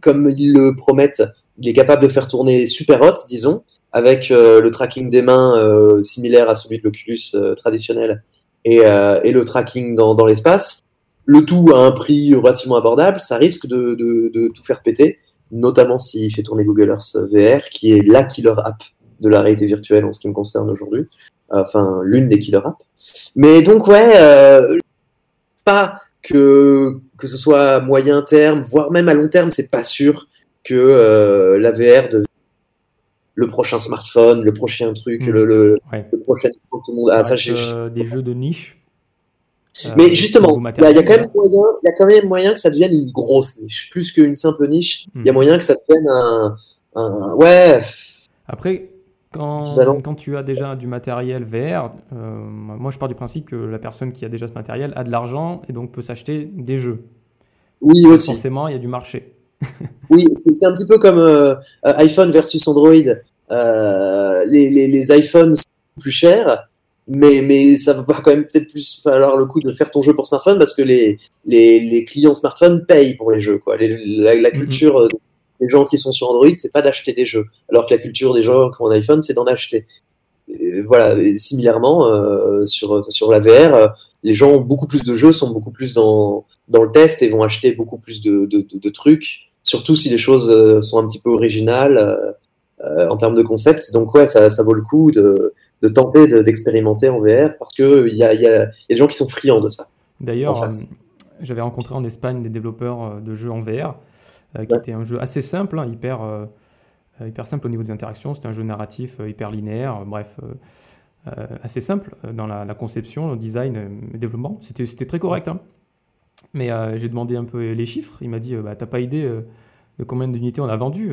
comme ils le promettent, il est capable de faire tourner super hot, disons, avec euh, le tracking des mains euh, similaire à celui de l'Oculus euh, traditionnel et, le tracking dans, l'espace. Le tout à un prix relativement abordable, ça risque de tout faire péter, notamment s'il fait tourner Google Earth VR, qui est la killer app de la réalité virtuelle en ce qui me concerne aujourd'hui. Enfin, l'une des killer apps. Mais donc, ouais, pas que, que ce soit à moyen terme, voire même à long terme, c'est pas sûr que euh, la VR de le prochain smartphone, le prochain truc, le, le, prochain tout le monde. Ah, ça, euh, des jeux de niche. Euh, Mais justement, il y, a quand même moyen, il y a quand même moyen que ça devienne une grosse niche, plus qu'une simple niche. Il y a hmm. moyen que ça devienne un, un ouais. Après, quand, quand, tu as déjà du matériel VR, moi je pars du principe que la personne qui a déjà ce matériel a de l'argent et donc peut s'acheter des jeux. Oui, aussi. Forcément, il y a du marché oui, c'est un petit peu comme euh, euh, iPhone versus Android. Euh, les, les, les, iPhones sont plus chers, mais, mais ça va quand même peut-être plus falloir le coup de faire ton jeu pour smartphone parce que les, les, les clients smartphone payent pour les jeux. Quoi. la, la, mhm. culture des gens qui sont sur Android, c'est pas d'acheter des jeux, alors que la culture des gens qui ont un iPhone, c'est d'en acheter. voilà, similairement, euh, sur, sur la VR, les gens ont beaucoup plus de jeux, sont beaucoup plus dans, dans le test et vont acheter beaucoup plus de, de, de, de trucs surtout si les choses euh, sont un petit peu originales euh, euh, en termes de concept. Donc ouais, ça, ça vaut le coup de, de tenter d'expérimenter en VR parce qu'il y a, y, a, y a des gens qui sont friands de ça. D'ailleurs, j'avais rencontré en Espagne des développeurs de jeux en VR, qui était un jeu assez simple, hein, hyper, hyper simple au niveau des interactions. C'était un jeu narratif hyper linéaire, bref, assez simple dans la, la, conception, le design, le développement. C'était très correct. Hein. Mais euh, j'ai demandé un peu les chiffres. Il m'a dit euh, bah, T'as pas idée euh, de combien d'unités on a vendu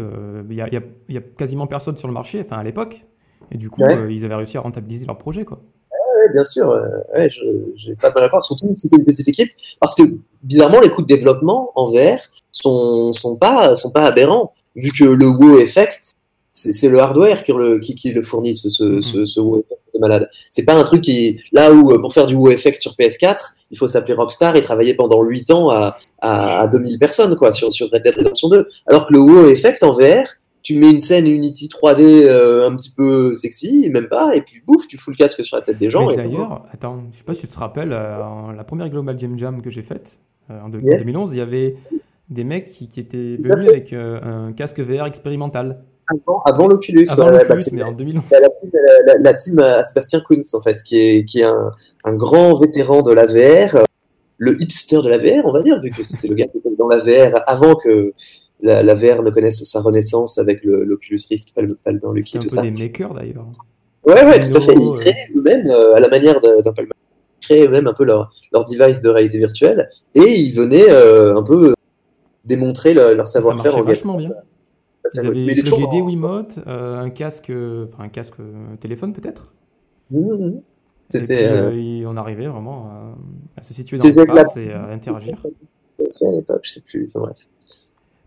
Il n'y a, y a, quasiment personne sur le marché, enfin à l'époque. Et du coup, ils avaient réussi à rentabiliser leur projet. Quoi. Ouais, bien sûr, ouais, je n'ai pas de réponse. Surtout si c'était une petite équipe, parce que bizarrement, les coûts de développement en VR sont, sont, pas, sont pas aberrants, vu que le wow effect, c'est le hardware qui le, qui, qui le fournit, ce, ce, mm-hmm. ce, wow effect de malade. C'est pas un truc qui, là où pour faire du wow effect sur PS4, il faut s'appeler Rockstar et travailler pendant 8 ans à, à, 2000 personnes quoi, sur, sur Red Dead Redemption 2. Alors que le WoW Effect en VR, tu mets une scène Unity 3D euh, un petit peu sexy, même pas, et puis bouf, tu fous le casque sur la tête des gens. D'ailleurs, attends, je sais pas si tu te rappelles, euh, la première Global Game Jam que j'ai faite, euh, en, 2011, il y avait des mecs qui, qui étaient venus avec euh, un casque VR expérimental. Avant, avant l'Oculus, Avant ouais, l'Oculus, bah, c'est- mais en 2011. c'est la team, la, la team euh, Sébastien Kunz, en fait, qui est, qui est un, un grand vétéran de la VR, euh, le hipster de la VR, on va dire, vu que c'était le gars qui était dans la VR avant que la, la VR ne connaisse sa renaissance avec l'Oculus Rift, pas le, pas le, dans le kit, un tout peu ça. des makers d'ailleurs. Ouais, ouais, tout à fait. Ils créent eux-mêmes, euh, à la manière d'un Palmer, ils créaient eux-mêmes un peu leur, leur device de réalité virtuelle et ils venaient euh, un peu démontrer le- leur savoir-faire en vachement bien. Ça, Ils mais plugué des Wiimote, euh, un casque, enfin un casque euh, téléphone peut-être? C'était. euh, euh, on arrivait vraiment à, à se situer dans l'espace et à interagir. à l'époque, je sais plus. Enfin,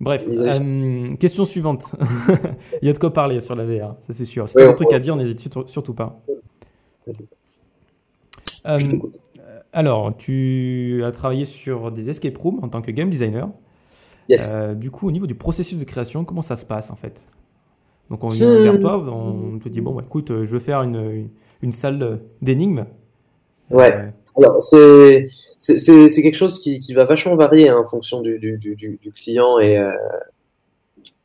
bref. Euh, question suivante. il y a de quoi parler sur la VR, ça c'est sûr. Si Ouais, un truc à dire, n'hésite surtout- pas. Euh, alors, tu as travaillé sur des escape rooms en tant que game designer. Yes. Euh, du coup, au niveau du processus de création, comment ça se passe en fait? Donc, on vient Hmm. vers toi, on te dit bon, bah, écoute, euh, je veux faire une, une, une salle d'énigmes. Ouais. Euh, Alors, c'est c'est- quelque chose qui, qui va vachement varier hein, en fonction du, du, du, du- du client et, euh,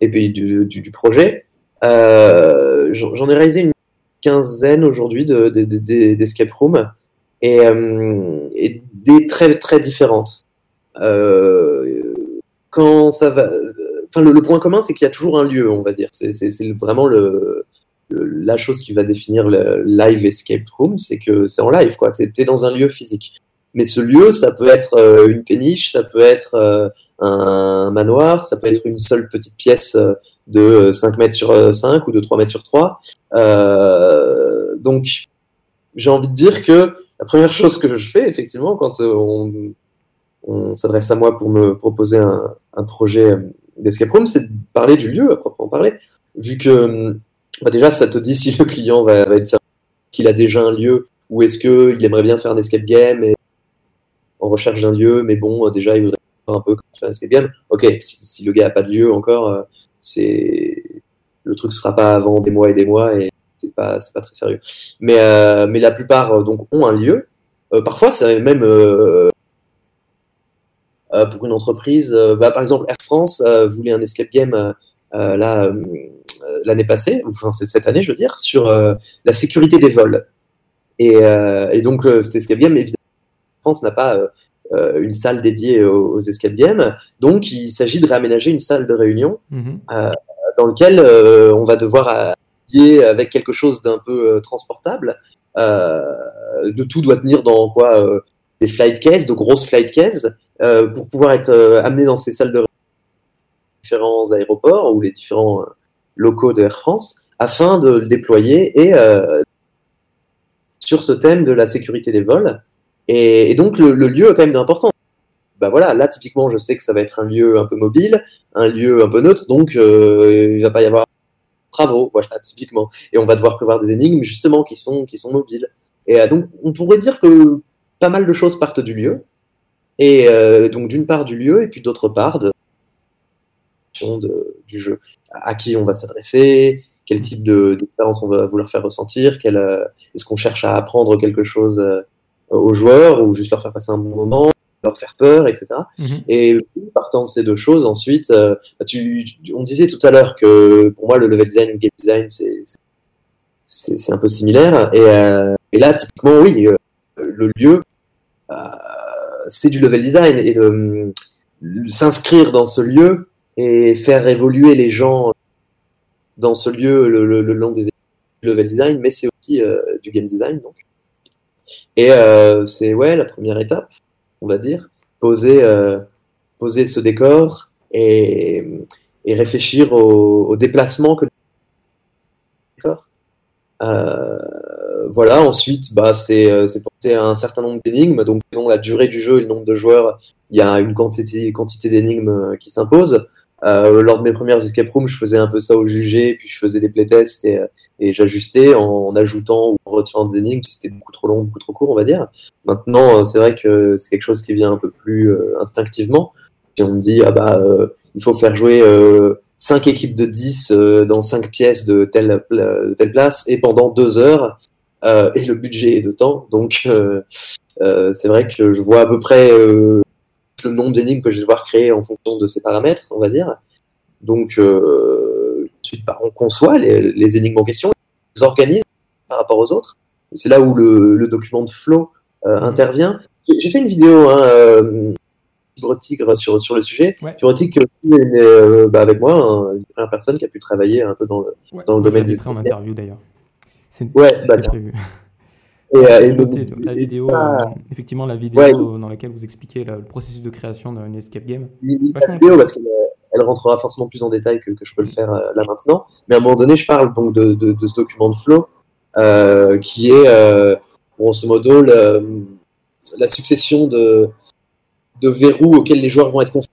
et puis du, projet. J'en ai réalisé une quinzaine aujourd'hui de, de, d'escape rooms et, et des très très différentes. Euh, quand ça va, enfin le, point commun, c'est qu'il y a toujours un lieu, on va dire. C'est vraiment la chose qui va définir le live escape room, c'est que c'est en live, quoi. T'es es dans un lieu physique. Mais ce lieu, ça peut être euh, une péniche, ça peut être euh, un manoir, ça peut être une seule petite pièce euh, de 5 mètres sur euh, 5 ou de 3 mètres sur 3. Euh, donc, j'ai envie de dire que la première chose que je fais, effectivement, quand on, on s'adresse à moi pour me proposer un, projet euh, d'escape room, c'est de parler du lieu à proprement parler. Vu que bah déjà, ça te dit si le client va, être certain qu'il a déjà un lieu ou est-ce qu'il aimerait bien faire un escape game et en recherche d'un lieu, mais bon, euh, déjà, il voudrait un peu faire un escape game. Ok, si, le gars a pas de lieu encore, euh, c'est le truc sera pas avant des mois et des mois et c'est pas pas très sérieux. Mais euh, mais la plupart euh, donc ont un lieu. Euh, parfois, c'est même euh, euh, pour une entreprise. euh, bah, par exemple, Air France euh, voulait un escape game euh, euh, là euh, euh, l'année passée, ou enfin c'est cette année, je veux dire, sur euh, la sécurité des vols. Et, euh, et donc euh, cet escape game, évidemment, France n'a pas euh, euh, une salle dédiée aux, aux escape games, donc il s'agit de réaménager une salle de réunion mhm. dans lequel euh, on va devoir habiller avec quelque chose d'un peu euh, transportable. Euh, de tout doit tenir dans quoi euh, des flight cases, de grosses flight cases, euh, pour pouvoir être euh, amené dans ces salles de différents aéroports ou les différents euh, locaux de Air France, afin de le déployer et euh, sur ce thème de la sécurité des vols. Et, donc le, lieu est quand même d'importance. Bah voilà, là typiquement, je sais que ça va être un lieu un peu mobile, un lieu un peu neutre, donc il va pas y avoir travaux, voilà, typiquement. Et on va devoir prévoir des énigmes justement qui sont qui sont mobiles. Et donc on pourrait dire que pas mal de choses partent du lieu. Et euh, donc d'une part du lieu et puis d'autre part de, de du jeu. À qui on va s'adresser, quel type de- d'expérience on va vouloir faire ressentir, euh, est-ce qu'on cherche à apprendre quelque chose euh, aux joueurs ou juste leur faire passer un bon moment, leur faire peur, etc. Et partant de ces deux choses, ensuite, euh, bah, tu, on disait tout à l'heure que pour moi, le level design et le game design, c'est, un peu similaire. Et, euh, et là, typiquement, oui, le lieu, euh, c'est du level design. Et le, le- s'inscrire dans ce lieu et faire évoluer les gens dans ce lieu le, le- le long des level design, mais c'est aussi euh, du game design. Donc. Et euh, c'est ouais, la première étape, on va dire poser, poser ce décor et, et réfléchir au, déplacement que décor. Euh, voilà, ensuite, bah, c'est euh, c'est penser à un certain nombre d'énigmes. Donc, selon la durée du jeu et le nombre de joueurs, il y a une quantité, d'énigmes euh, qui s'impose. Euh, lors de mes premières escape rooms, je faisais un peu ça au jugé, puis je faisais des playtests et, et j'ajustais en, ajoutant ou en retirant des énigmes si c'était beaucoup trop long, beaucoup trop court, on va dire. Maintenant, euh, c'est vrai que c'est quelque chose qui vient un peu plus euh, instinctivement. Si on me dit, ah bah, euh, il faut faire jouer euh, 5 équipes de 10 euh, dans 5 pièces de telle, de telle place et pendant 2 heures, euh, et le budget est de temps. Donc, euh, euh, c'est vrai que je vois à peu près euh, le nombre d'énigmes que je vais devoir créer en fonction de ces paramètres, on va dire. Donc, euh, ensuite, bah, on conçoit les, les, énigmes en question, les organise par rapport aux autres. C'est là où le, le, document de flow euh, intervient. J'ai fait une vidéo, hein, euh, Tigre sur, sur le sujet. Ouais. Tigre euh, bah, avec moi, hein, une première personne qui a pu travailler un peu dans le, Ouais. dans le domaine des en interview d'ailleurs. C'est Ouais, bah, prévu. Et, euh, et la vidéo, euh, effectivement la vidéo Ouais. dans laquelle vous expliquez le, le processus de création d'un escape game. la vidéo parce qu'elle elle rentrera forcément plus en détail que, que je peux le faire euh, là maintenant. Mais à un moment donné, je parle donc de, de, de ce document de flow euh, qui est euh, grosso modo le- la succession de, de verrous auxquels les joueurs vont être confrontés,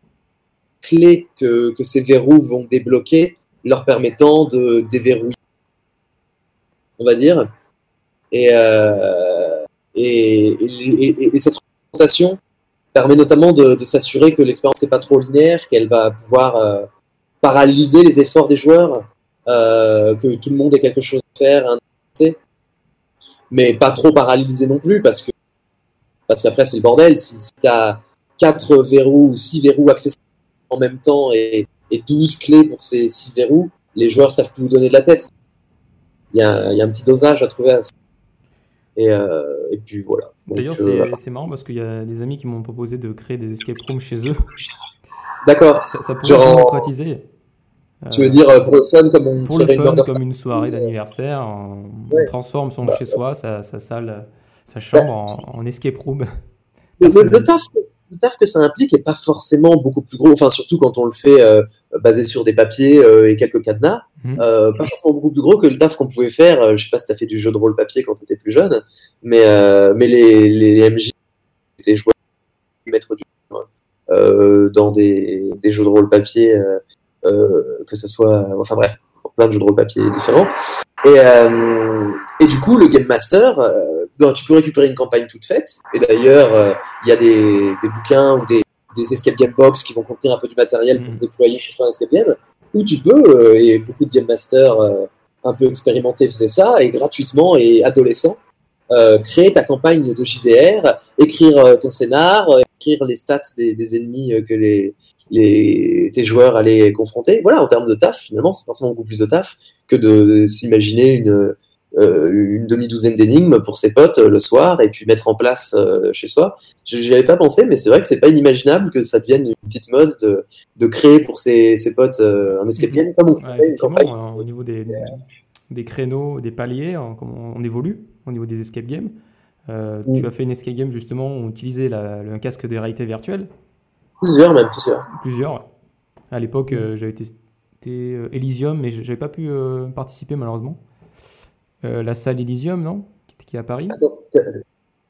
clés que, que ces verrous vont débloquer, leur permettant de déverrouiller, on va dire. Et, euh, et, et, et- et cette représentation permet notamment de, s'assurer que l'expérience n'est pas trop linéaire, qu'elle va pouvoir euh, paralyser les efforts des joueurs, euh, que tout le monde ait quelque chose à faire, essai, mais pas trop paralyser non plus, parce que parce qu'après c'est le bordel. Si, tu as 4 verrous ou 6 verrous accessibles en même temps et, et 12 clés pour ces 6 verrous, les joueurs savent plus où donner de la tête. Il y a, il y a un petit dosage à trouver à ça. Et, euh, et puis voilà. D'ailleurs, euh, c'est c'est marrant parce qu'il y a des amis qui m'ont proposé de créer des escape rooms chez eux. D'accord. Ça, ça pourrait Genre- se démocratiser. Tu Euh, veux dire euh, pour le fun, comme on pour le une fun, comme une soirée d'anniversaire, on, transforme son chez soi, sa, sa salle, sa chambre en, en escape room. Le, le- taf, le taf que ça implique est pas forcément beaucoup plus gros, enfin surtout quand on le fait euh, basé sur des papiers euh, et quelques cadenas, Mhm. euh, pas forcément beaucoup plus gros que le taf qu'on pouvait faire. euh, je sais pas si tu as fait du jeu de rôle papier quand tu étais plus jeune, mais, euh, mais les, les MJ étaient joueurs maître du euh, dans des, des jeux de rôle papier, que ce soit, enfin bref, plein de jeux de rôle papier différents. Et, euh, et du coup, le Game Master, euh, ben, tu peux récupérer une campagne toute faite. Et d'ailleurs, euh, il y a des, des bouquins ou des, des escape game box qui vont contenir un peu du matériel pour Mhm. déployer chez toi un escape game. Ou tu peux, euh, et beaucoup de Game Masters euh, un peu expérimentés faisaient ça, et gratuitement et adolescent, créer ta campagne de JDR, écrire ton scénar, écrire les stats des, des ennemis que les, les, tes joueurs allaient confronter. Voilà, en termes de taf, finalement, c'est forcément beaucoup plus de taf que de s'imaginer une, euh, une demi-douzaine d'énigmes pour ses potes euh, le soir et puis mettre en place euh, chez soi. Je n'y avais pas pensé, mais c'est vrai que c'est pas inimaginable que ça devienne une petite mode de, de créer pour ses, ses potes un escape game comme on Ouais, une campagne. euh, au niveau des, des créneaux, des paliers, hein, comme on, on évolue au niveau des escape games. Mm. Tu as fait une escape game justement où on utilisait la- le casque de réalité virtuelle, Plusieurs même, plusieurs. plusieurs. ouais. À l'époque, euh, j'avais testé euh, Elysium, mais je n'avais pas pu euh, participer malheureusement. Euh, la salle Elysium, non? Qui, qui est à Paris Attends,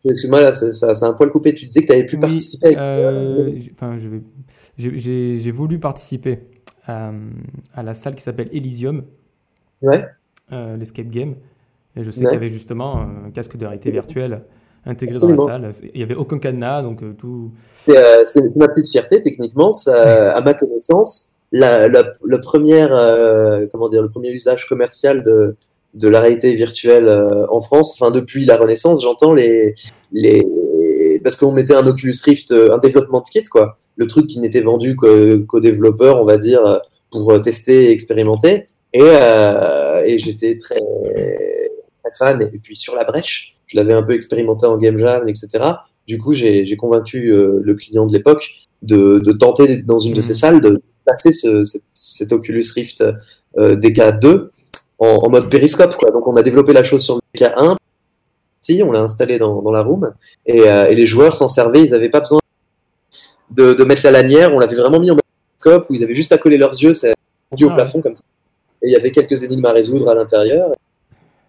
excuse-moi, là, ça, un poil coupé. Tu disais que tu avais pu Oui, participer enfin, je vais- j'ai- voulu participer à, à la salle qui s'appelle Elysium, Ouais. l'escape game. Et je sais Ouais. qu'il y avait justement un casque de réalité virtuelle intégré Absolument. dans la salle. Il n'y avait aucun cadenas, donc euh, tout. C'est euh, c'est- ma petite fierté, techniquement. Ça, à ma connaissance, la, la, la première, euh, comment dire, le premier usage commercial de, de la réalité virtuelle euh, en France, enfin depuis la Renaissance, j'entends les, les, parce qu'on mettait un Oculus Rift, un développement de kit, quoi, le truc qui n'était vendu qu'aux qu'aux développeurs, on va dire, pour tester et expérimenter. Et, et j'étais très, très fan. Et puis sur la brèche, je l'avais un peu expérimenté en game jam, etc. Du coup, j'ai convaincu euh, le client de l'époque de, de tenter dans une de Mhm. ces salles de ce, ce- cet Oculus Rift euh, DK2 en, en mode périscope. Quoi. Donc, on a développé la chose sur le DK1. Si, on l'a installé dans, dans la room et, euh, et les joueurs s'en servaient. Ils n'avaient pas besoin de, de mettre la lanière. On l'avait vraiment mis en mode périscope où ils avaient juste à coller leurs yeux. C'est rendu au Ah, plafond comme ça. Et il y avait quelques énigmes à résoudre à l'intérieur.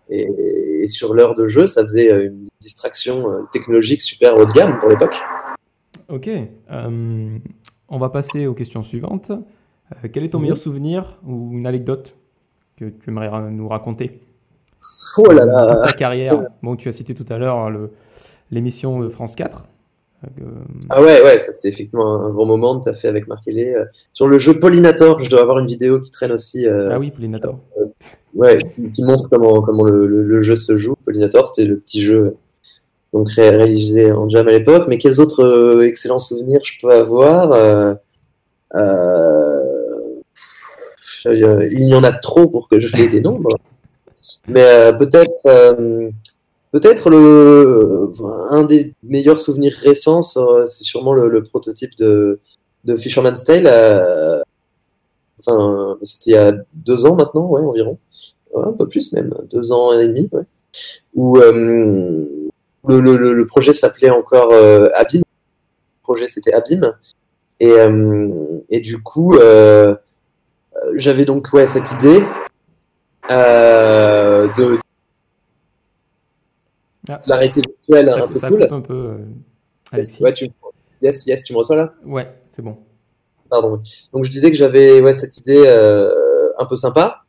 Et, et sur l'heure de jeu, ça faisait euh, une distraction euh, technologique super haut de gamme pour l'époque. Ok. euh, on va passer aux questions suivantes. Euh, quel est ton Mhm. meilleur souvenir ou une anecdote que tu aimerais ra- nous raconter? Oh là là ta carrière Bon, tu as cité tout à l'heure hein, l'émission France 4. Euh, Ah ouais, ouais, ça c'était effectivement un bon moment que tu as fait avec Marc euh, Sur le jeu Pollinator, je dois avoir une vidéo qui traîne aussi, euh, Ah oui, Pollinator. ouais, qui- montre comment, comment le, le- le jeu se joue. Pollinator, c'était le petit jeu donc réalisé en Jam à l'époque. Mais quels autres excellents souvenirs je peux avoir Il y en a trop pour que je les dénombre. Mais peut-être Peut-être le un des meilleurs souvenirs récents, c'est sûrement le, prototype de, Fisherman's Tale. Euh, enfin, c'était il y a deux ans maintenant, ouais, environ. un peu plus même, deux ans et demi, ouais. Où euh, le, projet s'appelait encore euh, Abîme. Le projet c'était Abîme. Et, et du coup, j'avais donc ouais, cette idée de ah. L'arrêté virtuel un peu cool. un peu, euh, ouais, tu... Yes, yes, tu me reçois là? Ouais, c'est bon. Pardon. Donc je disais que j'avais ouais, cette idée euh, un peu sympa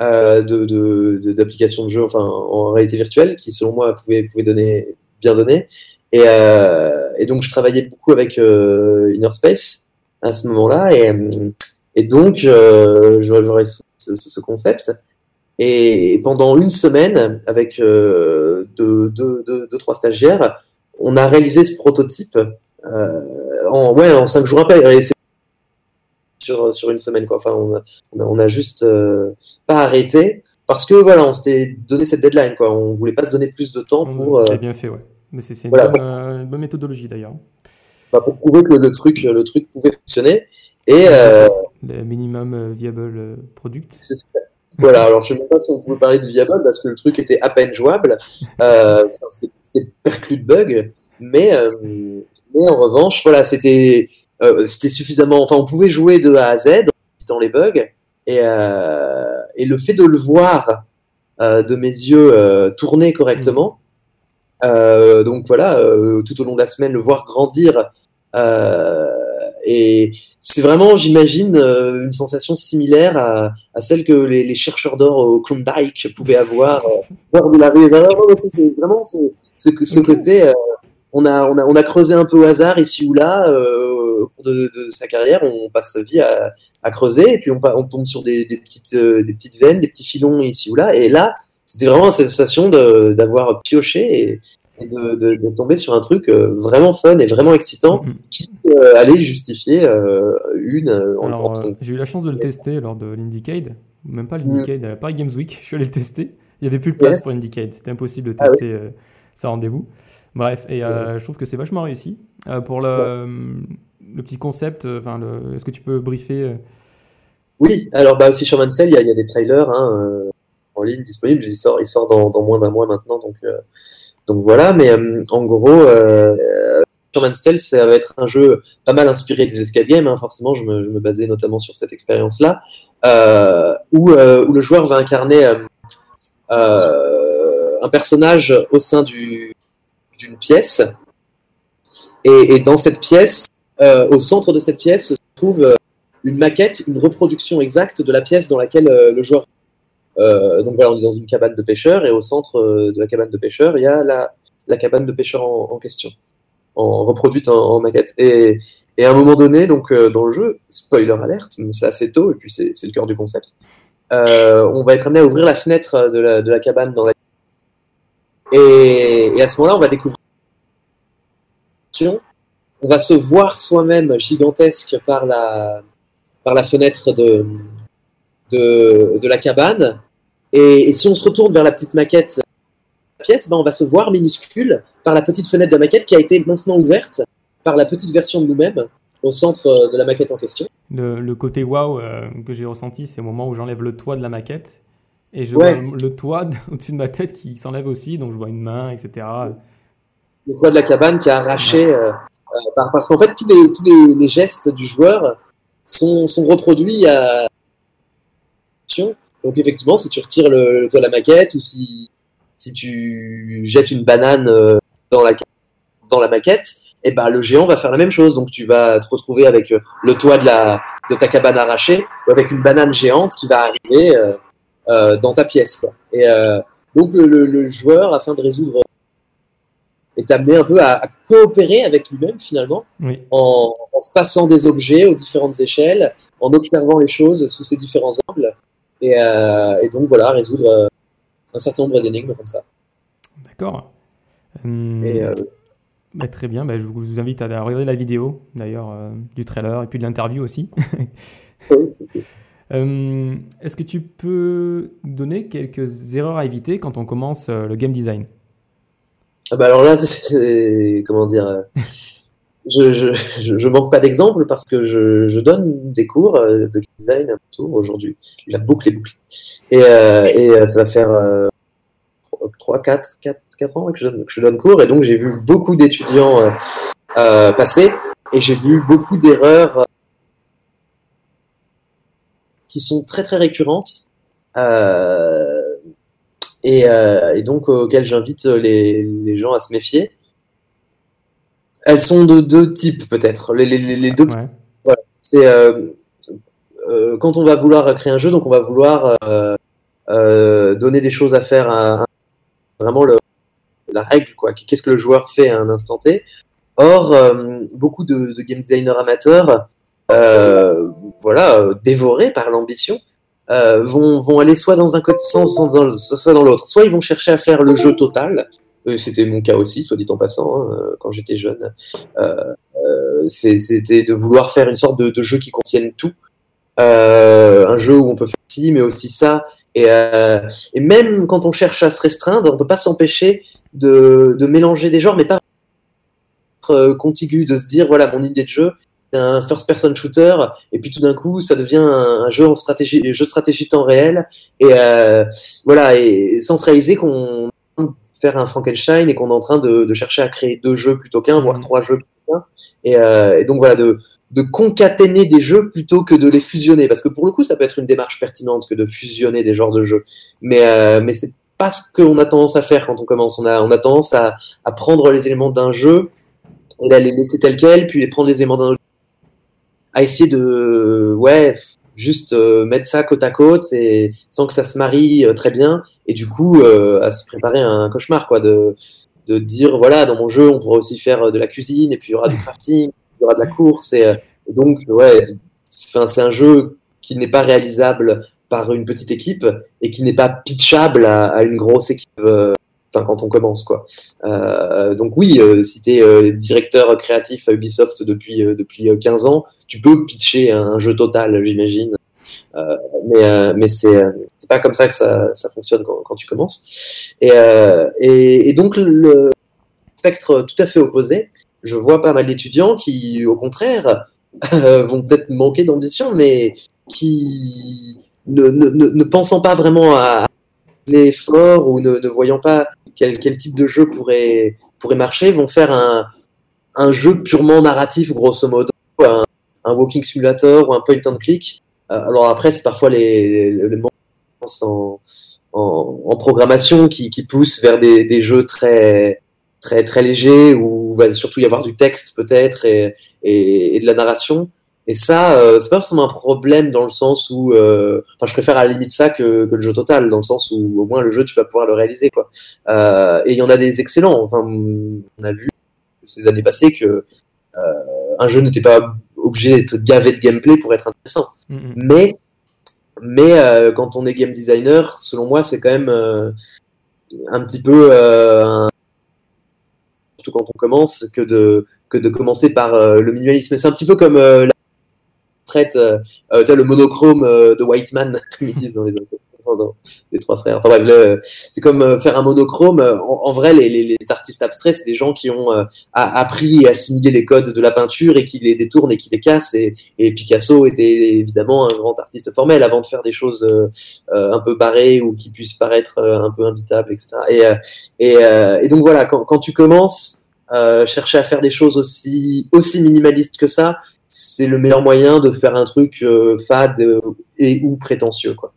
euh, de, d'application de, jeu enfin, en réalité virtuelle qui selon moi pouvait, pouvait donner, bien donner. Et, et donc je travaillais beaucoup avec Inner Space à ce moment-là. Et, et donc j'aurais ce, ce, concept. Et pendant une semaine, avec euh, deux, deux, deux, deux, trois stagiaires, on a réalisé ce prototype euh, en, ouais, en cinq jours après. Sur, sur une semaine, quoi. Enfin, on a, on a, juste euh, pas arrêté parce que voilà, on s'était donné cette deadline, quoi. On voulait pas se donner plus de temps pour. Euh, bien fait, ouais. Mais c'est une, bonne, bonne méthodologie d'ailleurs. Bah, pour prouver que le truc, le truc pouvait fonctionner. Et le minimum viable product. Voilà, alors je ne sais même pas si on pouvait parler de viable parce que le truc était à peine jouable. Euh, c'était perclus de bugs. Mais, euh, mais en revanche, voilà, c'était euh, c'était suffisamment. Enfin, on pouvait jouer de A à Z dans les bugs. Et, et le fait de le voir de mes yeux tourner correctement, donc voilà, tout au long de la semaine, le voir grandir. Et c'est vraiment, j'imagine, euh, une sensation similaire à, celle que les, chercheurs d'or au Klondike pouvaient avoir lors de la C'est vraiment ce, ce côté. Euh, on, a, on, a, on a creusé un peu au hasard ici ou là euh, au cours de, sa carrière. On passe sa vie à, à creuser et puis on, on tombe sur des, des petites, des petites veines, des petits filons ici ou là. Et là, c'était vraiment la sensation d'avoir pioché et, de, tomber sur un truc euh, vraiment fun et vraiment excitant mm-hmm. qui euh, allait justifier euh, une. Alors, j'ai eu la chance de le tester lors de l'Indiecade, même pas l'Indiecade, mm. Paris Games Week, je suis allé le tester. Il n'y avait plus de place pour l'Indiecade, c'était impossible de ah tester ça rendez-vous. Bref, et je trouve que c'est vachement réussi. pour le, le, petit concept, enfin, est-ce que tu peux briefer Oui, alors bah, Fisherman Cell, il y, a des trailers hein, en ligne disponibles. Il sort, il sort dans, dans moins d'un mois maintenant, donc donc voilà, mais euh, en gros, euh, Man's Tale, ça va être un jeu pas mal inspiré des escape games, hein, forcément, je me, basais notamment sur cette expérience-là, euh, où, le joueur va incarner un personnage au sein d'une pièce, et, dans cette pièce, au centre de cette pièce, se trouve une maquette, une reproduction exacte de la pièce dans laquelle le joueur euh, donc voilà, on est dans une cabane de pêcheurs et au centre euh, de la cabane de pêcheurs, il y a la, cabane de pêcheurs en, question, reproduite en, maquette. Et, à un moment donné, donc euh, dans le jeu, spoiler alerte, c'est assez tôt et puis c'est le cœur du concept. on va être amené à ouvrir la fenêtre de la, de la cabane dans la et, et à ce moment-là, on va découvrir on va se voir soi-même gigantesque par la, par la fenêtre de, de, de la cabane. Et, si on se retourne vers la petite maquette la pièce, ben on va se voir minuscule par la petite fenêtre de la maquette qui a été maintenant ouverte par la petite version de nous-mêmes au centre de la maquette en question. Le, le côté waouh euh, que j'ai ressenti, c'est au moment où j'enlève le toit de la maquette et je vois le toit au-dessus de ma tête qui s'enlève aussi, donc je vois une main, etc. Le toit de la cabane qui a arraché, euh, euh, parce qu'en fait tous les, tous les, les, gestes du joueur sont, sont reproduits à, donc effectivement, si tu retires le, toit de la maquette ou si, si tu jettes une banane euh, dans la, dans la maquette, et eh ben, le géant va faire la même chose. Donc tu vas te retrouver avec euh, le toit de, la, de ta cabane arrachée ou avec une banane géante qui va arriver euh, dans ta pièce. Quoi. Et donc le, joueur, afin de résoudre, est amené un peu à, coopérer avec lui-même finalement, en, en, se passant des objets aux différentes échelles, en observant les choses sous ces différents angles. Euh, et, donc voilà, résoudre euh, un certain nombre d'énigmes comme ça. D'accord. Bah, très bien, bah, je vous invite à regarder la vidéo d'ailleurs du trailer et puis de l'interview aussi. Est-ce que tu peux donner quelques erreurs à éviter quand on commence le game design? Ah bah alors là, c'est comment dire je, je, manque pas d'exemples parce que je, donne des cours euh, de design un tour aujourd'hui. La boucle est bouclée. Et, euh, euh, ça va faire euh, 3, 4, 4, 4 ans que je, donne, que je donne cours. Et donc, j'ai vu beaucoup d'étudiants passer et j'ai vu beaucoup d'erreurs qui sont très, très récurrentes. Et, donc, auxquelles j'invite les gens à se méfier. Elles sont de deux types peut-être. Les, les, les, deux. Ouais. C'est euh, euh, quand on va vouloir créer un jeu, donc on va vouloir euh, donner des choses à faire à, à vraiment le, la règle quoi. Qu'est-ce que le joueur fait à un instant T. Or, beaucoup de, de, game designers amateurs, voilà, dévorés par l'ambition, vont, vont aller soit dans un côté sens, soit dans l'autre. Soit ils vont chercher à faire le jeu total, c'était mon cas aussi, soit dit en passant, hein, quand j'étais jeune. Euh, euh, c'était de vouloir faire une sorte de, jeu qui contienne tout. Euh, un jeu où on peut faire ci, mais aussi ça. Et, euh, même quand on cherche à se restreindre, on peut pas s'empêcher de, mélanger des genres, mais pas être contigu, de se dire voilà mon idée de jeu, c'est un first-person shooter, et puis tout d'un coup ça devient un, jeu en stratégie, un jeu de stratégie temps réel, et euh, voilà, et sans se réaliser qu'on faire un Frankenstein et qu'on est en train de, de, chercher à créer deux jeux plutôt qu'un, voire mmh. trois jeux plutôt qu'un. Et, euh, et, donc voilà, de, de, concaténer des jeux plutôt que de les fusionner. Parce que pour le coup, ça peut être une démarche pertinente que de fusionner des genres de jeux. Mais, euh, mais c'est pas ce qu'on a tendance à faire quand on commence. On a, on a tendance à, à prendre les éléments d'un jeu et là, les laisser tels quels, puis les prendre les éléments d'un autre. À essayer de, ouais, juste euh, mettre ça côte à côte et sans que ça se marie euh, très bien et du coup euh, à se préparer un cauchemar quoi de de dire voilà dans mon jeu on pourra aussi faire de la cuisine et puis il y aura du crafting il y aura de la course et, et donc ouais enfin c'est un jeu qui n'est pas réalisable par une petite équipe et qui n'est pas pitchable à, à une grosse équipe euh, quand on commence quoi. Euh, donc oui, euh, si tu es euh, directeur créatif à Ubisoft depuis euh, depuis 15 ans, tu peux pitcher un, jeu total, j'imagine. Mais mais c'est c'est pas comme ça que ça, fonctionne quand, tu commences. Et, et, donc le spectre tout à fait opposé. Je vois pas mal d'étudiants qui, au contraire, vont peut-être manquer d'ambition, mais qui ne, pensant pas vraiment à l'effort ou ne, voyant pas quel, type de jeu pourrait, marcher, vont faire un, jeu purement narratif, grosso modo, un, walking simulator ou un point and click. Euh, alors après, c'est parfois les, les, en, programmation qui, poussent vers des, jeux très, très, très légers où il va surtout y avoir du texte peut-être et, de la narration. Et ça, euh, c'est pas forcément un problème dans le sens où, euh, enfin, je préfère à la limite ça que, le jeu total, dans le sens où au moins le jeu tu vas pouvoir le réaliser quoi. Euh, et il y en a des excellents. Enfin, on a vu ces années passées que un jeu n'était pas obligé d'être gavé de gameplay pour être intéressant. Mm -hmm. Mais mais euh, quand on est game designer, selon moi, c'est quand même euh, un petit peu un... surtout quand on commence que de que de commencer par le minimalisme. C'est un petit peu comme la traite euh, euh le monochrome euh, de Whiteman, comme ils disent dans les, les trois frères. Enfin bref, c'est comme euh, faire un monochrome. En, vrai, les, artistes abstraits, c'est des gens qui ont appris et assimilé les codes de la peinture et qui les détournent et qui les cassent. Et, Picasso était évidemment un grand artiste formel avant de faire des choses un peu barrées ou qui puissent paraître un peu imbitables, etc. Et, donc voilà, quand, tu commences, euh, chercher à faire des choses aussi minimalistes que ça, c'est le meilleur moyen de faire un truc euh, fade et ou prétentieux quoi.